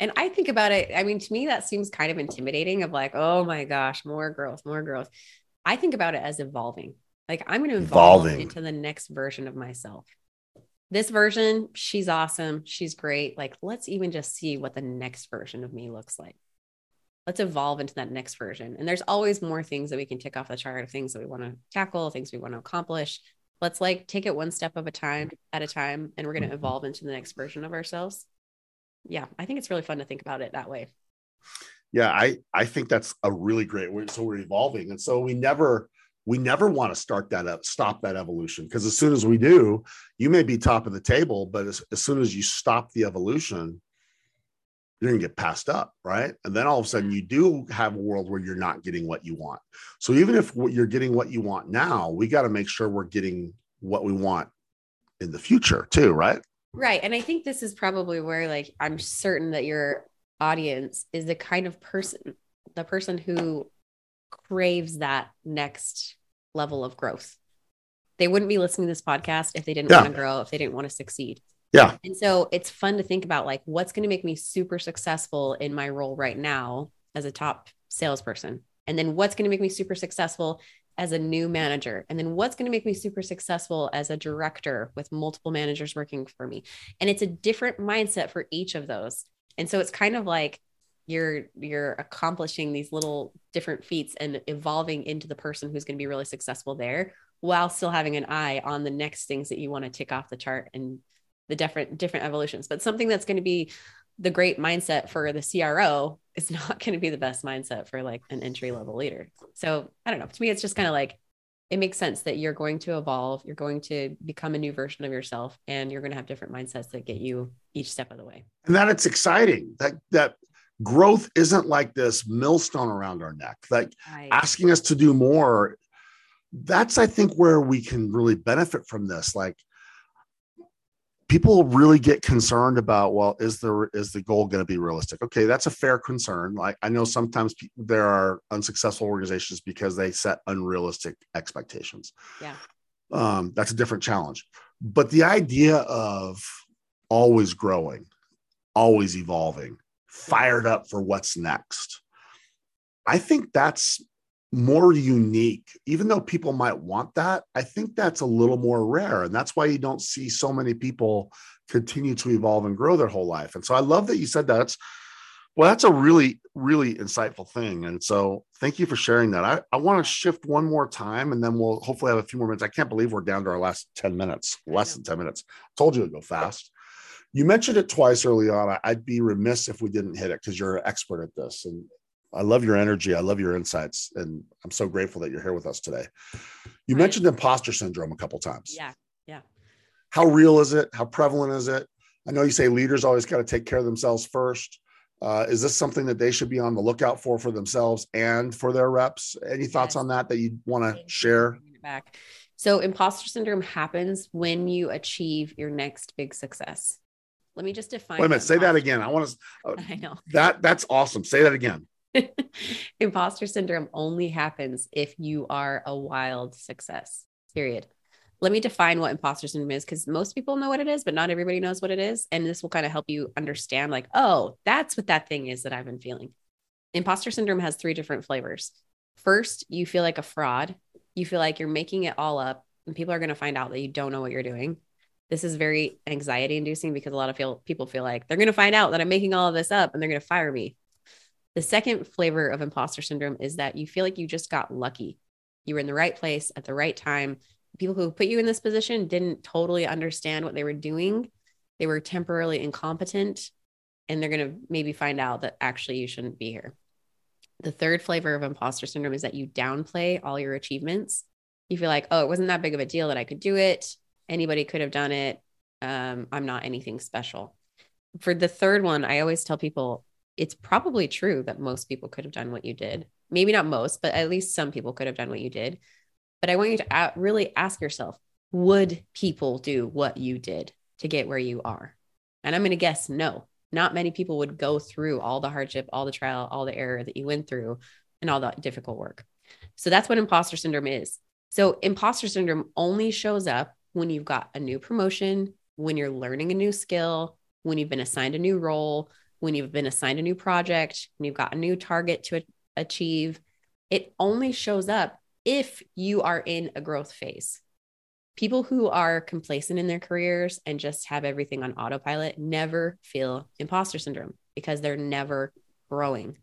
And I think about it. I mean, to me, that seems kind of intimidating of like, oh my gosh, more growth, more growth. I think about it as evolving. Like I'm going to evolve Evolving. into the next version of myself. This version, she's awesome. She's great. Like, let's even just see what the next version of me looks like. Let's evolve into that next version. And there's always more things that we can tick off the chart of things that we want to tackle, things we want to accomplish. Let's like take it one step of a time at a time, and we're going to mm-hmm. evolve into the next version of ourselves yeah, I think it's really fun to think about it that way. Yeah, I I think that's a really great way. So we're evolving, and so we never we never want to start that up, stop that evolution, because as soon as we do, you may be top of the table, but as, as soon as you stop the evolution, you're going to get passed up, right? And then all of a sudden, you do have a world where you're not getting what you want. So even if you're getting what you want now, we got to make sure we're getting what we want in the future too, right? Right. And I think this is probably where, like, I'm certain that your audience is the kind of person, the person who craves that next level of growth. They wouldn't be listening to this podcast if they didn't yeah. want to grow, if they didn't want to succeed. Yeah. And so it's fun to think about like what's going to make me super successful in my role right now as a top salesperson. And then what's going to make me super successful as a new manager? And then what's going to make me super successful as a director with multiple managers working for me? And it's a different mindset for each of those. And so it's kind of like you're you're accomplishing these little different feats and evolving into the person who's going to be really successful there while still having an eye on the next things that you want to tick off the chart and the different different evolutions but something that's going to be the great mindset for the CRO is not going to be the best mindset for like an entry level leader. So I don't know. To me, it's just kind of like it makes sense that you're going to evolve, you're going to become a new version of yourself, and you're going to have different mindsets that get you each step of the way. And that it's exciting that that growth isn't like this millstone around our neck, like right. asking us to do more. That's I think where we can really benefit from this. Like people really get concerned about well is the is the goal going to be realistic? Okay that's a fair concern. Like i know sometimes there are unsuccessful organizations because they set unrealistic expectations. Yeah. Um, that's a different challenge. But the idea of always growing always evolving fired up for what's next i think that's more unique even though people might want that i think that's a little more rare. And that's why you don't see so many people continue to evolve and grow their whole life. And so i love that you said that. Well that's a really really insightful thing. And so thank you for sharing that. I, I want to shift one more time and then we'll hopefully have a few more minutes. I can't believe we're down to our last 10 minutes less than 10 minutes. Told you to go fast. You mentioned it twice early on. I'd be remiss if we didn't hit it because you're an expert at this. And I love your energy. I love your insights. And I'm so grateful that you're here with us today. You right. mentioned imposter syndrome a couple times. Yeah. Yeah. How real is it? How prevalent is it? I know you say leaders always got to take care of themselves first. Uh, is this something that they should be on the lookout for for themselves and for their reps? Any thoughts yes. on that that you want to share? Back. So, imposter syndrome happens when you achieve your next big success. Let me just define. Wait a minute. Say that again. I want to. Uh, I know that. That's awesome. Say that again imposter syndrome only happens if you are a wild success, period. Let me define what imposter syndrome is because most people know what it is, but not everybody knows what it is. And this will kind of help you understand, like, oh, that's what that thing is that I've been feeling. Imposter syndrome has three different flavors. First, you feel like a fraud. You feel like you're making it all up, and people are going to find out that you don't know what you're doing. This is very anxiety inducing because a lot of feel, people feel like they're going to find out that I'm making all of this up and they're going to fire me. The second flavor of imposter syndrome is that you feel like you just got lucky. You were in the right place at the right time. People who put you in this position didn't totally understand what they were doing. They were temporarily incompetent and they're going to maybe find out that actually you shouldn't be here. The third flavor of imposter syndrome is that you downplay all your achievements. You feel like, oh, it wasn't that big of a deal that I could do it. Anybody could have done it. Um, I'm not anything special. For the third one, I always tell people it's probably true that most people could have done what you did. Maybe not most, but at least some people could have done what you did. But I want you to really ask yourself would people do what you did to get where you are? And I'm going to guess no. Not many people would go through all the hardship, all the trial, all the error that you went through, and all the difficult work. So that's what imposter syndrome is. So imposter syndrome only shows up when you've got a new promotion, when you're learning a new skill, when you've been assigned a new role, when you've been assigned a new project, when you've got a new target to achieve. It only shows up if you are in a growth phase. People who are complacent in their careers and just have everything on autopilot never feel imposter syndrome because they're never growing.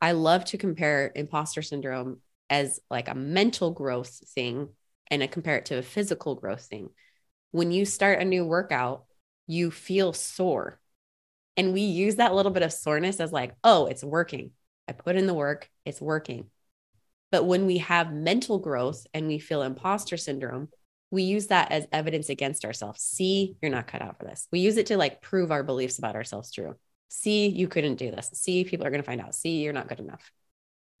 I love to compare imposter syndrome as like a mental growth thing and I compare it to a physical growth thing. When you start a new workout, you feel sore. And we use that little bit of soreness as like, oh, it's working. I put in the work, it's working. But when we have mental growth and we feel imposter syndrome, we use that as evidence against ourselves. See, you're not cut out for this. We use it to like prove our beliefs about ourselves true. See, you couldn't do this. See, people are going to find out. See, you're not good enough.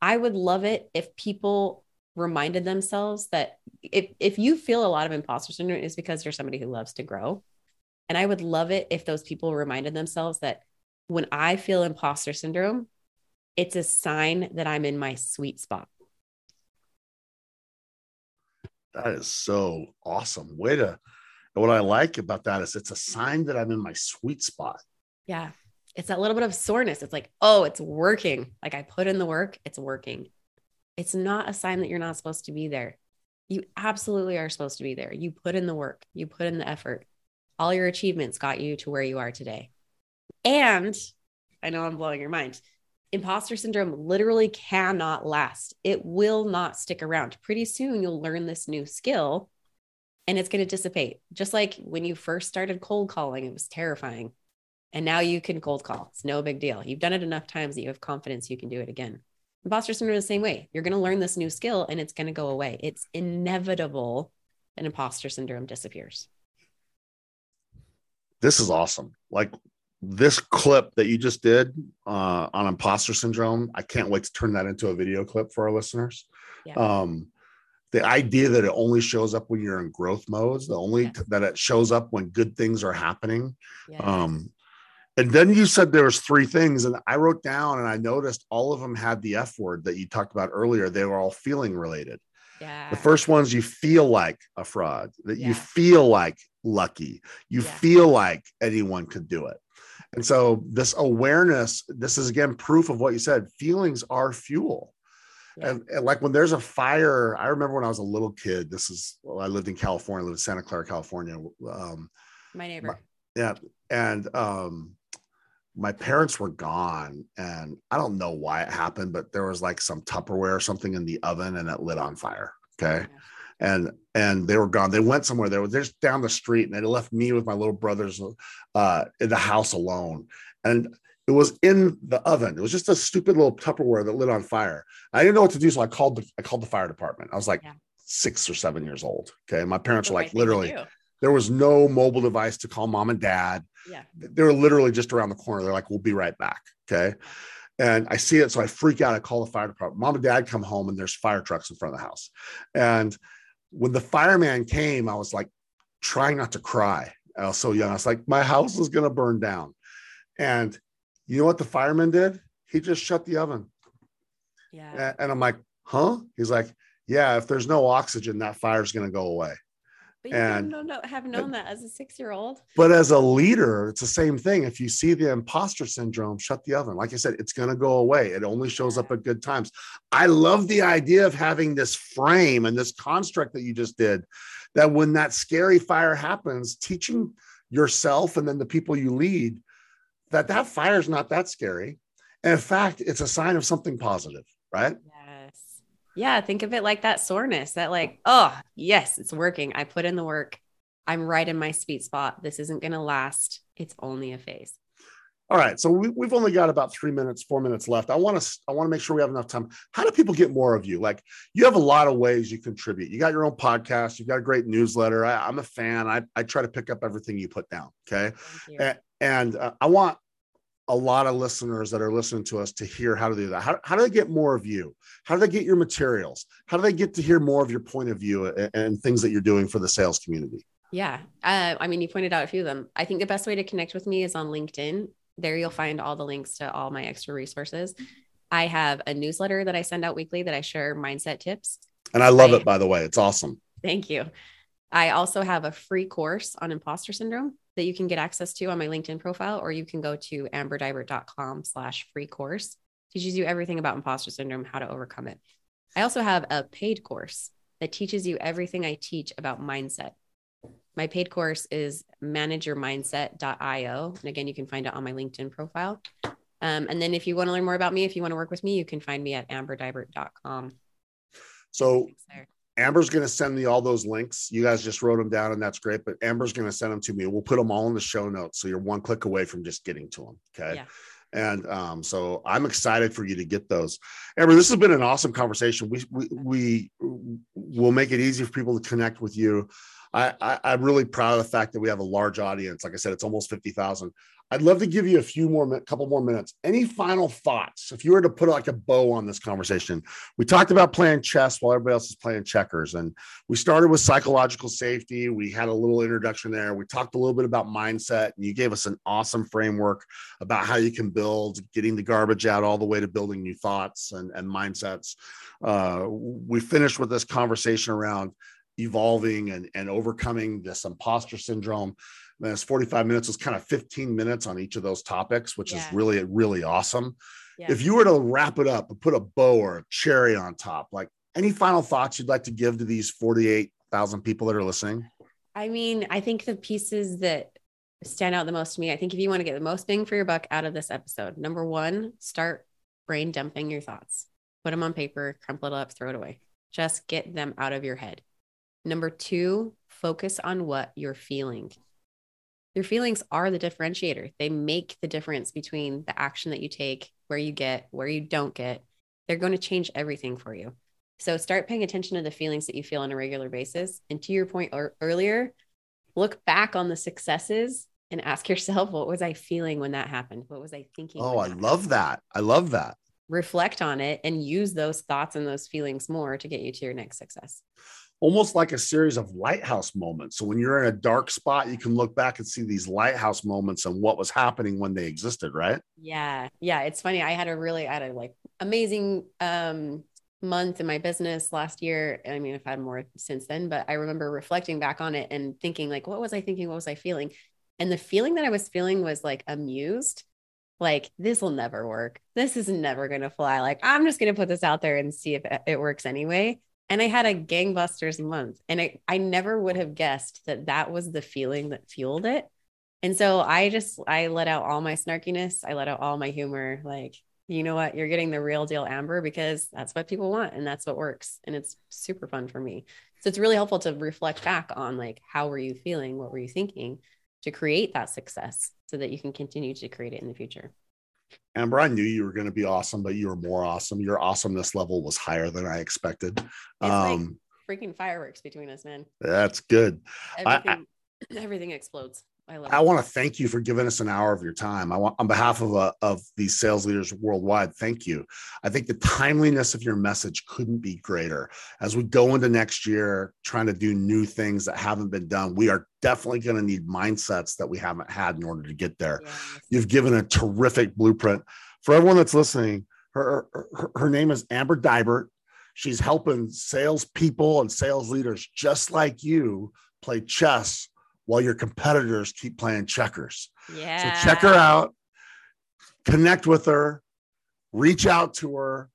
I would love it if people reminded themselves that if if you feel a lot of imposter syndrome is because you're somebody who loves to grow. And I would love it if those people reminded themselves that when I feel imposter syndrome, it's a sign that I'm in my sweet spot. That is so awesome. Way to what I like about that is it's a sign that I'm in my sweet spot. Yeah. It's that little bit of soreness. It's like, oh, it's working. Like I put in the work, it's working. It's not a sign that you're not supposed to be there. You absolutely are supposed to be there. You put in the work, you put in the effort. All your achievements got you to where you are today. And I know I'm blowing your mind. Imposter syndrome literally cannot last. It will not stick around. Pretty soon, you'll learn this new skill and it's going to dissipate. Just like when you first started cold calling, it was terrifying. And now you can cold call. It's no big deal. You've done it enough times that you have confidence you can do it again. Imposter syndrome is the same way. You're going to learn this new skill and it's going to go away. It's inevitable that imposter syndrome disappears. This is awesome. Like this clip that you just did uh, on imposter syndrome, I can't wait to turn that into a video clip for our listeners. Yeah. Um, the idea that it only shows up when you're in growth modes, the only yeah. that it shows up when good things are happening. Yeah. Um, and then you said there was three things, and I wrote down and I noticed all of them had the F word that you talked about earlier. They were all feeling related. Yeah. The first one's you feel like a fraud, that yeah. you feel like lucky, you yeah. feel like anyone could do it. And so this awareness, this is again proof of what you said. Feelings are fuel. Yeah. And, and, like when there's a fire, I remember when I was a little kid. This is well, I lived in California, I lived in Santa Clara, California. Um, my neighbor. My, yeah, and um, my parents were gone and I don't know why it happened, but there was like some Tupperware or something in the oven and it lit on fire. Okay. And and they were gone. They went somewhere. They were just down the street and they left me with my little brothers uh, in the house alone. And it was in the oven. It was just a stupid little Tupperware that lit on fire. I didn't know what to do, so I called the I called the fire department. I was like yeah. six or seven years old. Okay, my parents were like literally there was no mobile device to call mom and dad. Yeah. They were literally just around the corner. They're like, we'll be right back. Okay. And I see it. So I freak out. I call the fire department. Mom and dad come home and there's fire trucks in front of the house. And when the fireman came, I was like trying not to cry. I was so young. I was like, my house is going to burn down. And you know what the fireman did? He just shut the oven Yeah. And I'm like, huh? He's like, yeah, if there's no oxygen, that fire's going to go away. But you And- don't know, have known that as a six year old. But as a leader, it's the same thing. If you see the imposter syndrome, shut the oven. Like I said, it's going to go away. It only shows up at good times. I love the idea of having this frame and this construct that you just did that when that scary fire happens, teaching yourself and then the people you lead that that fire is not that scary. And in fact, it's a sign of something positive, right? Yes. Yeah. Think of it like that soreness that, like, oh, yes, it's working. I put in the work. I'm right in my sweet spot. This isn't going to last. It's only a phase. All right, so we, we've only got about three minutes, four minutes left. I want to I want to make sure we have enough time. How do people get more of you? Like you have a lot of ways you contribute. You got your own podcast. You've got a great newsletter. I, I'm a fan. I, I try to pick up everything you put down. Okay, and, and uh, I want a lot of listeners that are listening to us to hear how to do that. How, how do they get more of you? How do they get your materials? How do they get to hear more of your point of view and, and things that you're doing for the sales community? Yeah. Uh, I mean, you pointed out a few of them. I think the best way to connect with me is on LinkedIn. There you'll find all the links to all my extra resources. I have a newsletter that I send out weekly that I share mindset tips. And I love Right. it, by the way. It's awesome. Thank you. I also have a free course on imposter syndrome that you can get access to on my LinkedIn profile, or you can go to amberdibert.com slash free course. Teaches you everything about imposter syndrome, how to overcome it. I also have a paid course that teaches you everything I teach about mindset. My paid course is manageyourmindset.io. And again, you can find it on my LinkedIn profile. Um, and then if you want to learn more about me, if you want to work with me, you can find me at amberdibert.com. So. Amber's going to send me all those links. You guys just wrote them down, and that's great. But Amber's going to send them to me. We'll put them all in the show notes, so you're one click away from just getting to them. Okay. Yeah. And um, so I'm excited for you to get those. Amber, this has been an awesome conversation. We we we will make it easy for people to connect with you. I, I I'm really proud of the fact that we have a large audience. Like I said, it's almost fifty thousand. I'd love to give you a few more, couple more minutes. Any final thoughts? If you were to put like a bow on this conversation, we talked about playing chess while everybody else is playing checkers, and we started with psychological safety. We had a little introduction there. We talked a little bit about mindset, and you gave us an awesome framework about how you can build, getting the garbage out all the way to building new thoughts and, and mindsets. Uh, we finished with this conversation around evolving and, and overcoming this imposter syndrome. This 45 minutes was kind of 15 minutes on each of those topics, which is really, really awesome. Yeah. If you were to wrap it up and put a bow or a cherry on top, like any final thoughts you'd like to give to these 48,000 people that are listening? I mean, I think the pieces that stand out the most to me, I think if you want to get the most bang for your buck out of this episode, number one, start brain dumping your thoughts. Put them on paper, crumple it up, throw it away. Just get them out of your head. Number two, focus on what you're feeling. Your feelings are the differentiator. They make the difference between the action that you take, where you get, where you don't get. They're going to change everything for you. So start paying attention to the feelings that you feel on a regular basis. And to your point ear- earlier, look back on the successes and ask yourself, what was I feeling when that happened? What was I thinking? Oh, I love happened? that. I love that. Reflect on it and use those thoughts and those feelings more to get you to your next success. Almost like a series of lighthouse moments. So when you're in a dark spot, you can look back and see these lighthouse moments and what was happening when they existed, right? Yeah. Yeah. It's funny. I had a really, I had a like amazing um month in my business last year. I mean, I've had more since then, but I remember reflecting back on it and thinking, like, what was I thinking? What was I feeling? And the feeling that I was feeling was like amused. Like, this will never work. This is never going to fly. Like, I'm just going to put this out there and see if it- it works anyway. And I had a gangbusters month. And I, I never would have guessed that that was the feeling that fueled it. And so I just I let out all my snarkiness. I let out all my humor. Like, you know what? You're getting the real deal Amber because that's what people want and that's what works. And it's super fun for me. So it's really helpful to reflect back on like how were you feeling? What were you thinking to create that success so that you can continue to create it in the future. Amber, I knew you were going to be awesome, but you were more awesome. Your awesomeness level was higher than I expected. like- Um, Freaking fireworks between us, man. that's good. I- I- Everything everything explodes. I I want to thank you for giving us an hour of your time. I want, on behalf of uh, of these sales leaders worldwide, thank you. I think the timeliness of your message couldn't be greater. As we go into next year, trying to do new things that haven't been done, we are definitely going to need mindsets that we haven't had in order to get there. Yes. You've given a terrific blueprint for everyone that's listening. Her, her, her name is Amber Dibert. She's helping salespeople and sales leaders just like you play chess while your competitors keep playing checkers. Yeah. So check her out, connect with her, reach out to her,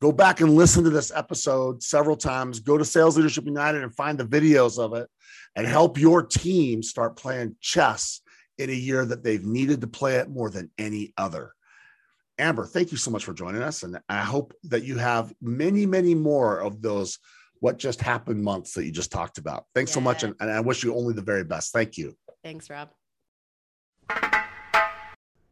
go back and listen to this episode several times. Go to Sales Leadership United and find the videos of it and help your team start playing chess in a year that they've needed to play it more than any other. Amber, thank you so much for joining us. And I hope that you have many, many more of those what just happened months that you just talked about. Thanks yeah. so much. And, and I wish you only the very best. Thank you. Thanks, Rob.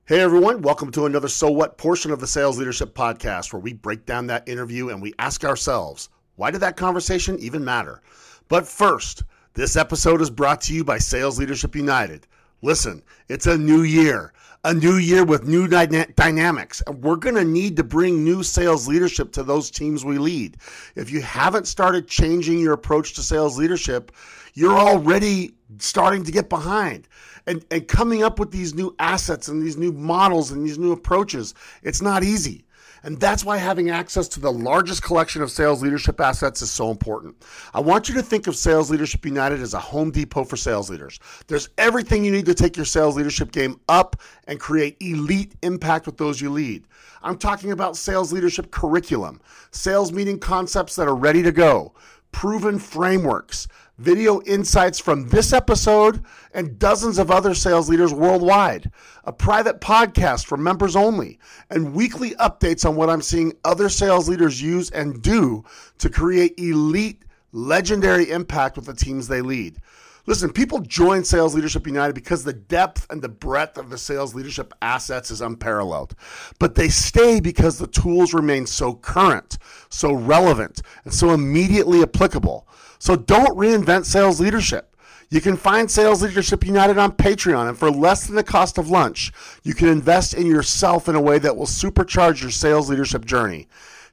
Hey everyone, welcome to another So What portion of the Sales Leadership Podcast, where we break down that interview and we ask ourselves, why did that conversation even matter? But first, this episode is brought to you by Sales Leadership United. Listen, it's a new year, a new year with new dyna- dynamics, we're going to need to bring new sales leadership to those teams we lead. If you haven't started changing your approach to sales leadership, you're already starting to get behind. And, and coming up with these new assets and these new models and these new approaches, it's not easy. And that's why having access to the largest collection of sales leadership assets is so important. I want you to think of Sales Leadership United as a Home Depot for sales leaders. There's everything you need to take your sales leadership game up and create elite impact with those you lead. I'm talking about sales leadership curriculum, sales meeting concepts that are ready to go, proven frameworks, video insights from this episode and dozens of other sales leaders worldwide, a private podcast for members only, and weekly updates on what I'm seeing other sales leaders use and do to create elite, legendary impact with the teams they lead. Listen, people join Sales Leadership United because the depth and the breadth of the sales leadership assets is unparalleled. But they stay because the tools remain so current, so relevant, and so immediately applicable. So don't reinvent sales leadership. You can find Sales Leadership United on Patreon, and for less than the cost of lunch, you can invest in yourself in a way that will supercharge your sales leadership journey.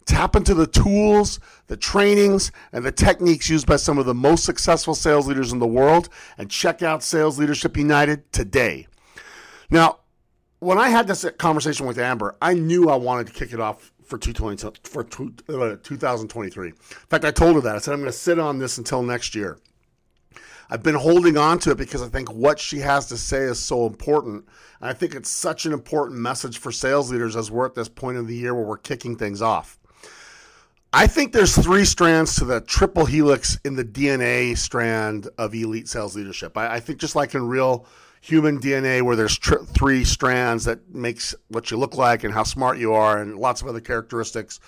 Tap into the tools, the trainings, and the techniques used by some of the most successful sales leaders in the world, and check out Sales Leadership United today. Now, when I had this conversation with Amber, I knew I wanted to kick it off for 220 for two, uh, 2023. In fact, I told her that. I said I'm going to sit on this until next year. I've been holding on to it because I think what she has to say is so important. And I think it's such an important message for sales leaders as we're at this point of the year where we're kicking things off. I think there's three strands to the triple helix in the DNA strand of elite sales leadership. I, I think just like in real human DNA where there's tr- three strands that makes what you look like and how smart you are and lots of other characteristics.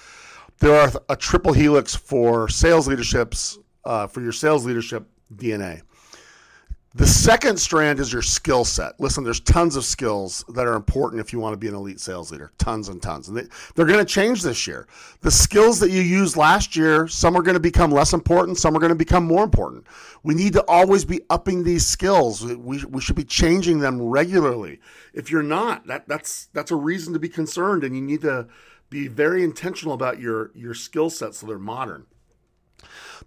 There are a triple helix for sales leaderships uh, for your sales leadership DNA. The second strand is your skill set. Listen, there's tons of skills that are important if you want to be an elite sales leader. Tons and tons. And they, they're going to change this year. The skills that you used last year, some are going to become less important, some are going to become more important. We need to always be upping these skills. We, we should be changing them regularly. If you're not, that, that's, that's a reason to be concerned, and you need to be very intentional about your, your skill sets so they're modern.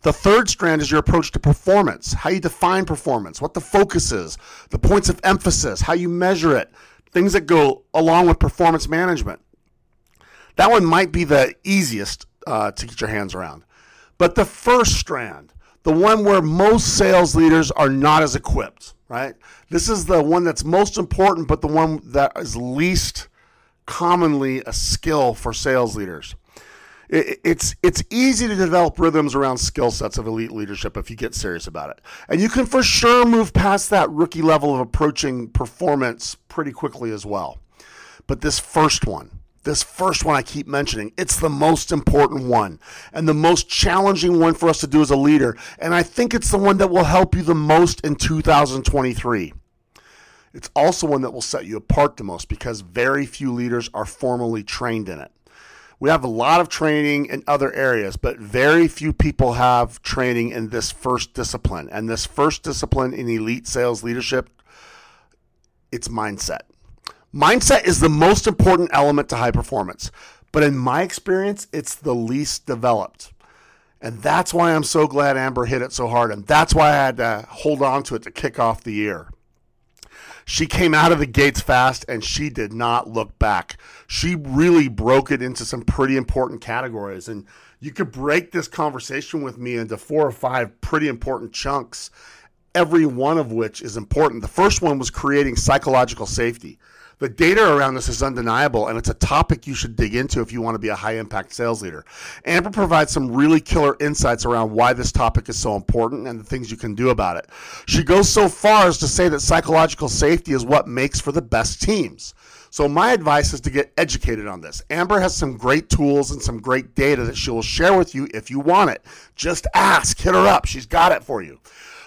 The third strand is your approach to performance, how you define performance, what the focus is, the points of emphasis, how you measure it, things that go along with performance management. That one might be the easiest uh, to get your hands around. But the first strand, the one where most sales leaders are not as equipped, right? This is the one that's most important, but the one that is least commonly a skill for sales leaders it's it's easy to develop rhythms around skill sets of elite leadership if you get serious about it. And you can for sure move past that rookie level of approaching performance pretty quickly as well. But this first one, this first one I keep mentioning, it's the most important one and the most challenging one for us to do as a leader. And I think it's the one that will help you the most in 2023. It's also one that will set you apart the most because very few leaders are formally trained in it. We have a lot of training in other areas, but very few people have training in this first discipline. And this first discipline in elite sales leadership, it's mindset. Mindset is the most important element to high performance, but in my experience, it's the least developed. And that's why I'm so glad Amber hit it so hard. And that's why I had to hold on to it to kick off the year. She came out of the gates fast and she did not look back. She really broke it into some pretty important categories. And you could break this conversation with me into four or five pretty important chunks, every one of which is important. The first one was creating psychological safety the data around this is undeniable, and it's a topic you should dig into if you want to be a high impact sales leader. Amber provides some really killer insights around why this topic is so important and the things you can do about it. She goes so far as to say that psychological safety is what makes for the best teams. So, my advice is to get educated on this. Amber has some great tools and some great data that she will share with you if you want it. Just ask, hit her up. She's got it for you.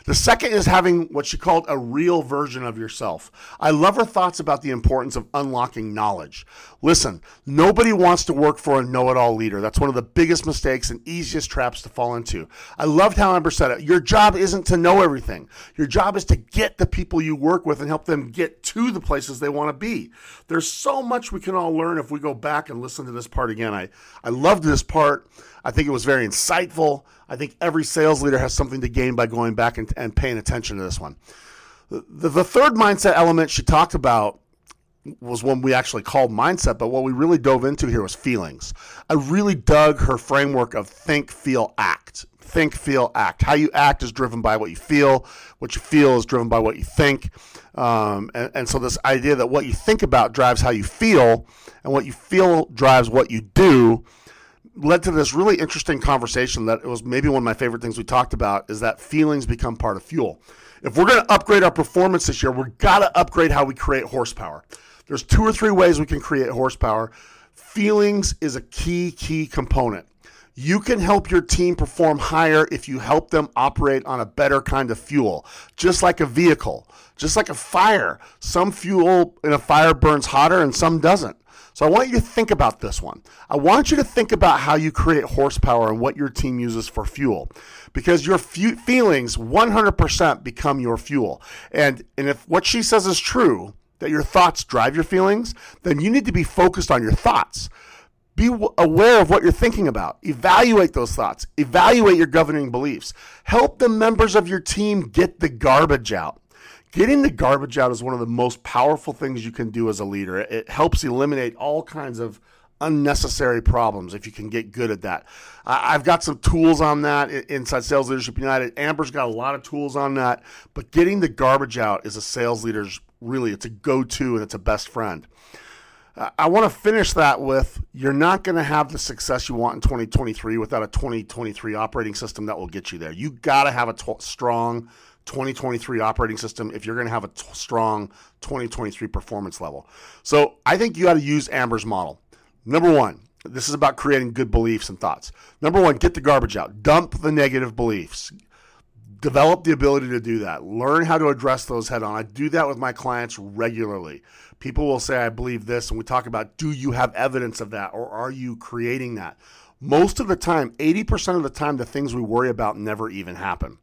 The second is having what she called a real version of yourself. I love her thoughts about the importance of unlocking knowledge. Listen, nobody wants to work for a know it all leader. That's one of the biggest mistakes and easiest traps to fall into. I loved how Amber said it. Your job isn't to know everything, your job is to get the people you work with and help them get to the places they want to be. There's so much we can all learn if we go back and listen to this part again. I, I loved this part. I think it was very insightful. I think every sales leader has something to gain by going back and, and paying attention to this one. The, the third mindset element she talked about was one we actually called mindset, but what we really dove into here was feelings. I really dug her framework of think, feel, act. Think, feel, act. How you act is driven by what you feel. What you feel is driven by what you think. Um, and, and so, this idea that what you think about drives how you feel, and what you feel drives what you do led to this really interesting conversation that it was maybe one of my favorite things we talked about is that feelings become part of fuel. If we're going to upgrade our performance this year, we've got to upgrade how we create horsepower. There's two or three ways we can create horsepower. Feelings is a key, key component. You can help your team perform higher if you help them operate on a better kind of fuel, just like a vehicle, just like a fire. Some fuel in a fire burns hotter and some doesn't. So I want you to think about this one. I want you to think about how you create horsepower and what your team uses for fuel. Because your feelings 100% become your fuel. And, and if what she says is true, that your thoughts drive your feelings, then you need to be focused on your thoughts. Be aware of what you're thinking about. Evaluate those thoughts. Evaluate your governing beliefs. Help the members of your team get the garbage out. Getting the garbage out is one of the most powerful things you can do as a leader. It helps eliminate all kinds of unnecessary problems if you can get good at that. I've got some tools on that inside Sales Leadership United. Amber's got a lot of tools on that, but getting the garbage out is a sales leader's really it's a go-to and it's a best friend. I want to finish that with you're not going to have the success you want in 2023 without a 2023 operating system that will get you there. You got to have a t- strong 2023 operating system if you're going to have a t- strong 2023 performance level. So I think you got to use Amber's model. Number one, this is about creating good beliefs and thoughts. Number one, get the garbage out, dump the negative beliefs. Develop the ability to do that. Learn how to address those head on. I do that with my clients regularly. People will say, I believe this, and we talk about do you have evidence of that or are you creating that? Most of the time, 80% of the time, the things we worry about never even happen.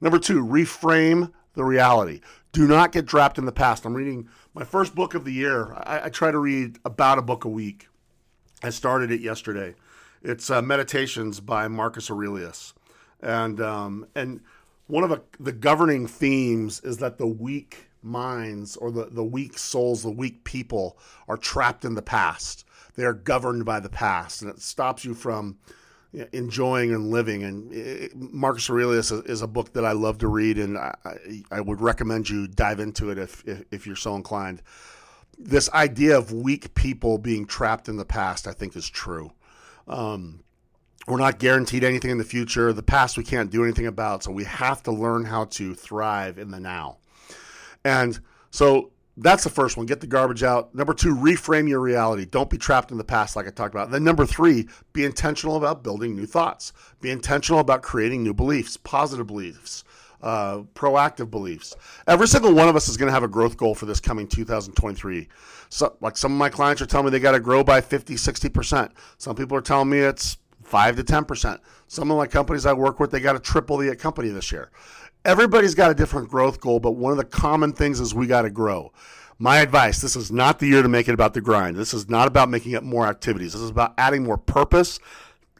Number two, reframe the reality. Do not get trapped in the past. I'm reading my first book of the year. I, I try to read about a book a week. I started it yesterday. It's uh, Meditations by Marcus Aurelius, and um, and one of the, the governing themes is that the weak minds or the, the weak souls, the weak people, are trapped in the past. They are governed by the past, and it stops you from enjoying and living. And it, Marcus Aurelius is a book that I love to read, and I, I would recommend you dive into it if, if, if you're so inclined. This idea of weak people being trapped in the past, I think, is true. Um, we're not guaranteed anything in the future. The past we can't do anything about, so we have to learn how to thrive in the now. And so that's the first one. Get the garbage out. Number two, reframe your reality. Don't be trapped in the past, like I talked about. Then number three, be intentional about building new thoughts. Be intentional about creating new beliefs, positive beliefs, uh, proactive beliefs. Every single one of us is going to have a growth goal for this coming 2023. So, like some of my clients are telling me they got to grow by 50, 60%. Some people are telling me it's 5 to 10%. Some of my companies I work with, they got to triple the company this year everybody's got a different growth goal, but one of the common things is we got to grow. My advice this is not the year to make it about the grind. This is not about making up more activities. This is about adding more purpose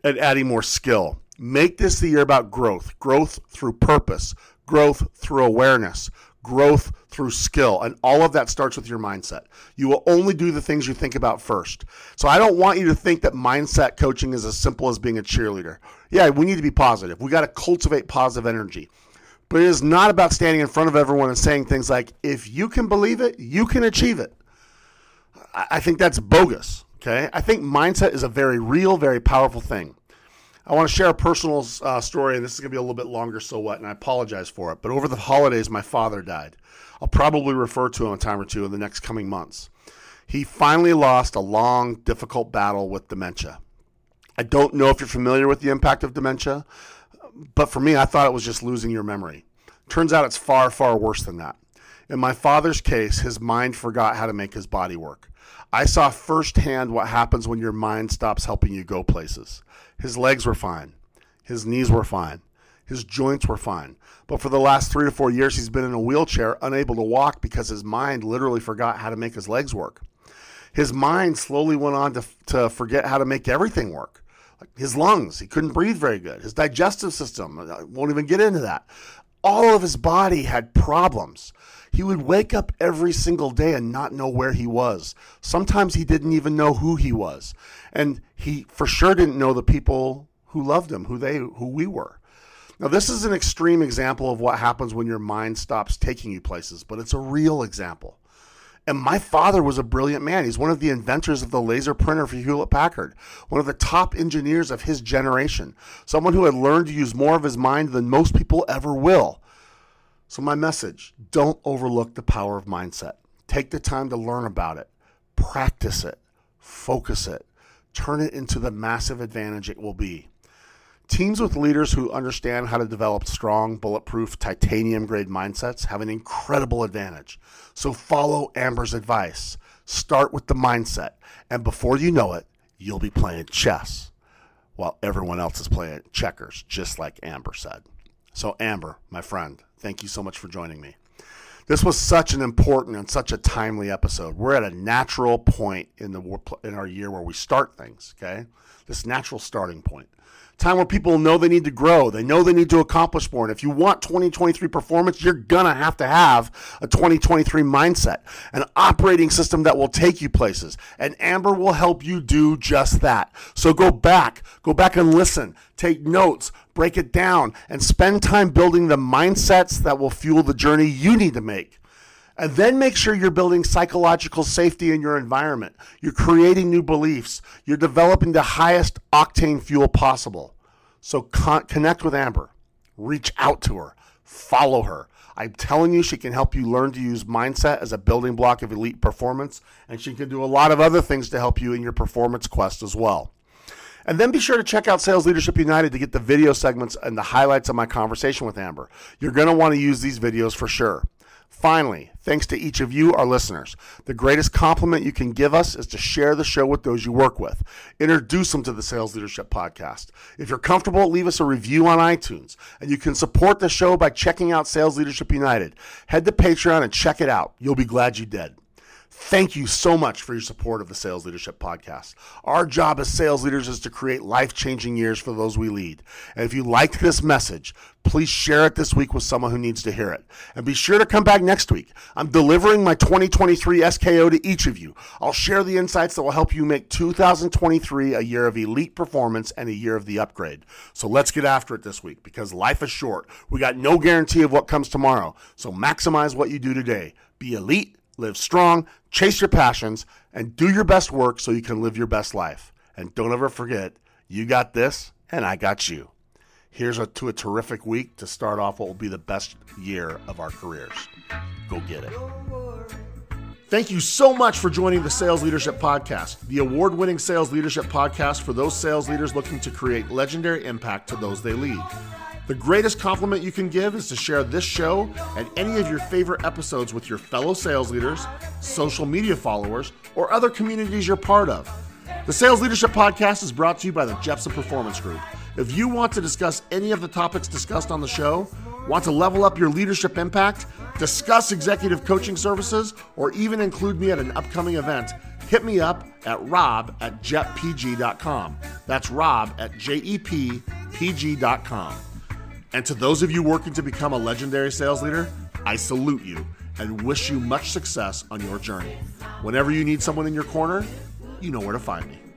and adding more skill. Make this the year about growth growth through purpose, growth through awareness, growth through skill. And all of that starts with your mindset. You will only do the things you think about first. So I don't want you to think that mindset coaching is as simple as being a cheerleader. Yeah, we need to be positive. We got to cultivate positive energy. But it is not about standing in front of everyone and saying things like, if you can believe it, you can achieve it. I think that's bogus. Okay. I think mindset is a very real, very powerful thing. I want to share a personal uh, story, and this is going to be a little bit longer, so what, and I apologize for it. But over the holidays, my father died. I'll probably refer to him a time or two in the next coming months. He finally lost a long, difficult battle with dementia. I don't know if you're familiar with the impact of dementia, but for me, I thought it was just losing your memory. Turns out it's far, far worse than that. In my father's case, his mind forgot how to make his body work. I saw firsthand what happens when your mind stops helping you go places. His legs were fine, his knees were fine, his joints were fine. But for the last three to four years, he's been in a wheelchair, unable to walk because his mind literally forgot how to make his legs work. His mind slowly went on to, to forget how to make everything work. His lungs, he couldn't breathe very good. His digestive system, I won't even get into that. All of his body had problems. He would wake up every single day and not know where he was. Sometimes he didn't even know who he was. And he for sure didn't know the people who loved him, who they who we were. Now this is an extreme example of what happens when your mind stops taking you places, but it's a real example. And my father was a brilliant man. He's one of the inventors of the laser printer for Hewlett Packard, one of the top engineers of his generation, someone who had learned to use more of his mind than most people ever will. So, my message don't overlook the power of mindset. Take the time to learn about it, practice it, focus it, turn it into the massive advantage it will be. Teams with leaders who understand how to develop strong, bulletproof, titanium grade mindsets have an incredible advantage. So, follow Amber's advice. Start with the mindset, and before you know it, you'll be playing chess while everyone else is playing checkers, just like Amber said. So, Amber, my friend, thank you so much for joining me. This was such an important and such a timely episode. We're at a natural point in the in our year where we start things. Okay, this natural starting point time where people know they need to grow. They know they need to accomplish more. And if you want 2023 performance, you're going to have to have a 2023 mindset, an operating system that will take you places. And Amber will help you do just that. So go back, go back and listen, take notes, break it down, and spend time building the mindsets that will fuel the journey you need to make. And then make sure you're building psychological safety in your environment. You're creating new beliefs. You're developing the highest octane fuel possible. So con- connect with Amber, reach out to her, follow her. I'm telling you, she can help you learn to use mindset as a building block of elite performance, and she can do a lot of other things to help you in your performance quest as well. And then be sure to check out Sales Leadership United to get the video segments and the highlights of my conversation with Amber. You're going to want to use these videos for sure. Finally, thanks to each of you, our listeners. The greatest compliment you can give us is to share the show with those you work with. Introduce them to the Sales Leadership Podcast. If you're comfortable, leave us a review on iTunes. And you can support the show by checking out Sales Leadership United. Head to Patreon and check it out. You'll be glad you did. Thank you so much for your support of the Sales Leadership Podcast. Our job as sales leaders is to create life changing years for those we lead. And if you liked this message, please share it this week with someone who needs to hear it. And be sure to come back next week. I'm delivering my 2023 SKO to each of you. I'll share the insights that will help you make 2023 a year of elite performance and a year of the upgrade. So let's get after it this week because life is short. We got no guarantee of what comes tomorrow. So maximize what you do today. Be elite live strong, chase your passions, and do your best work so you can live your best life. And don't ever forget, you got this, and I got you. Here's a, to a terrific week to start off what will be the best year of our careers. Go get it. Thank you so much for joining the Sales Leadership Podcast, the award winning sales leadership podcast for those sales leaders looking to create legendary impact to those they lead. The greatest compliment you can give is to share this show and any of your favorite episodes with your fellow sales leaders, social media followers, or other communities you're part of. The Sales Leadership Podcast is brought to you by the Jeppsen Performance Group. If you want to discuss any of the topics discussed on the show, want to level up your leadership impact, discuss executive coaching services, or even include me at an upcoming event, hit me up at rob at jeppg.com. That's rob at J E P pg.com. And to those of you working to become a legendary sales leader, I salute you and wish you much success on your journey. Whenever you need someone in your corner, you know where to find me.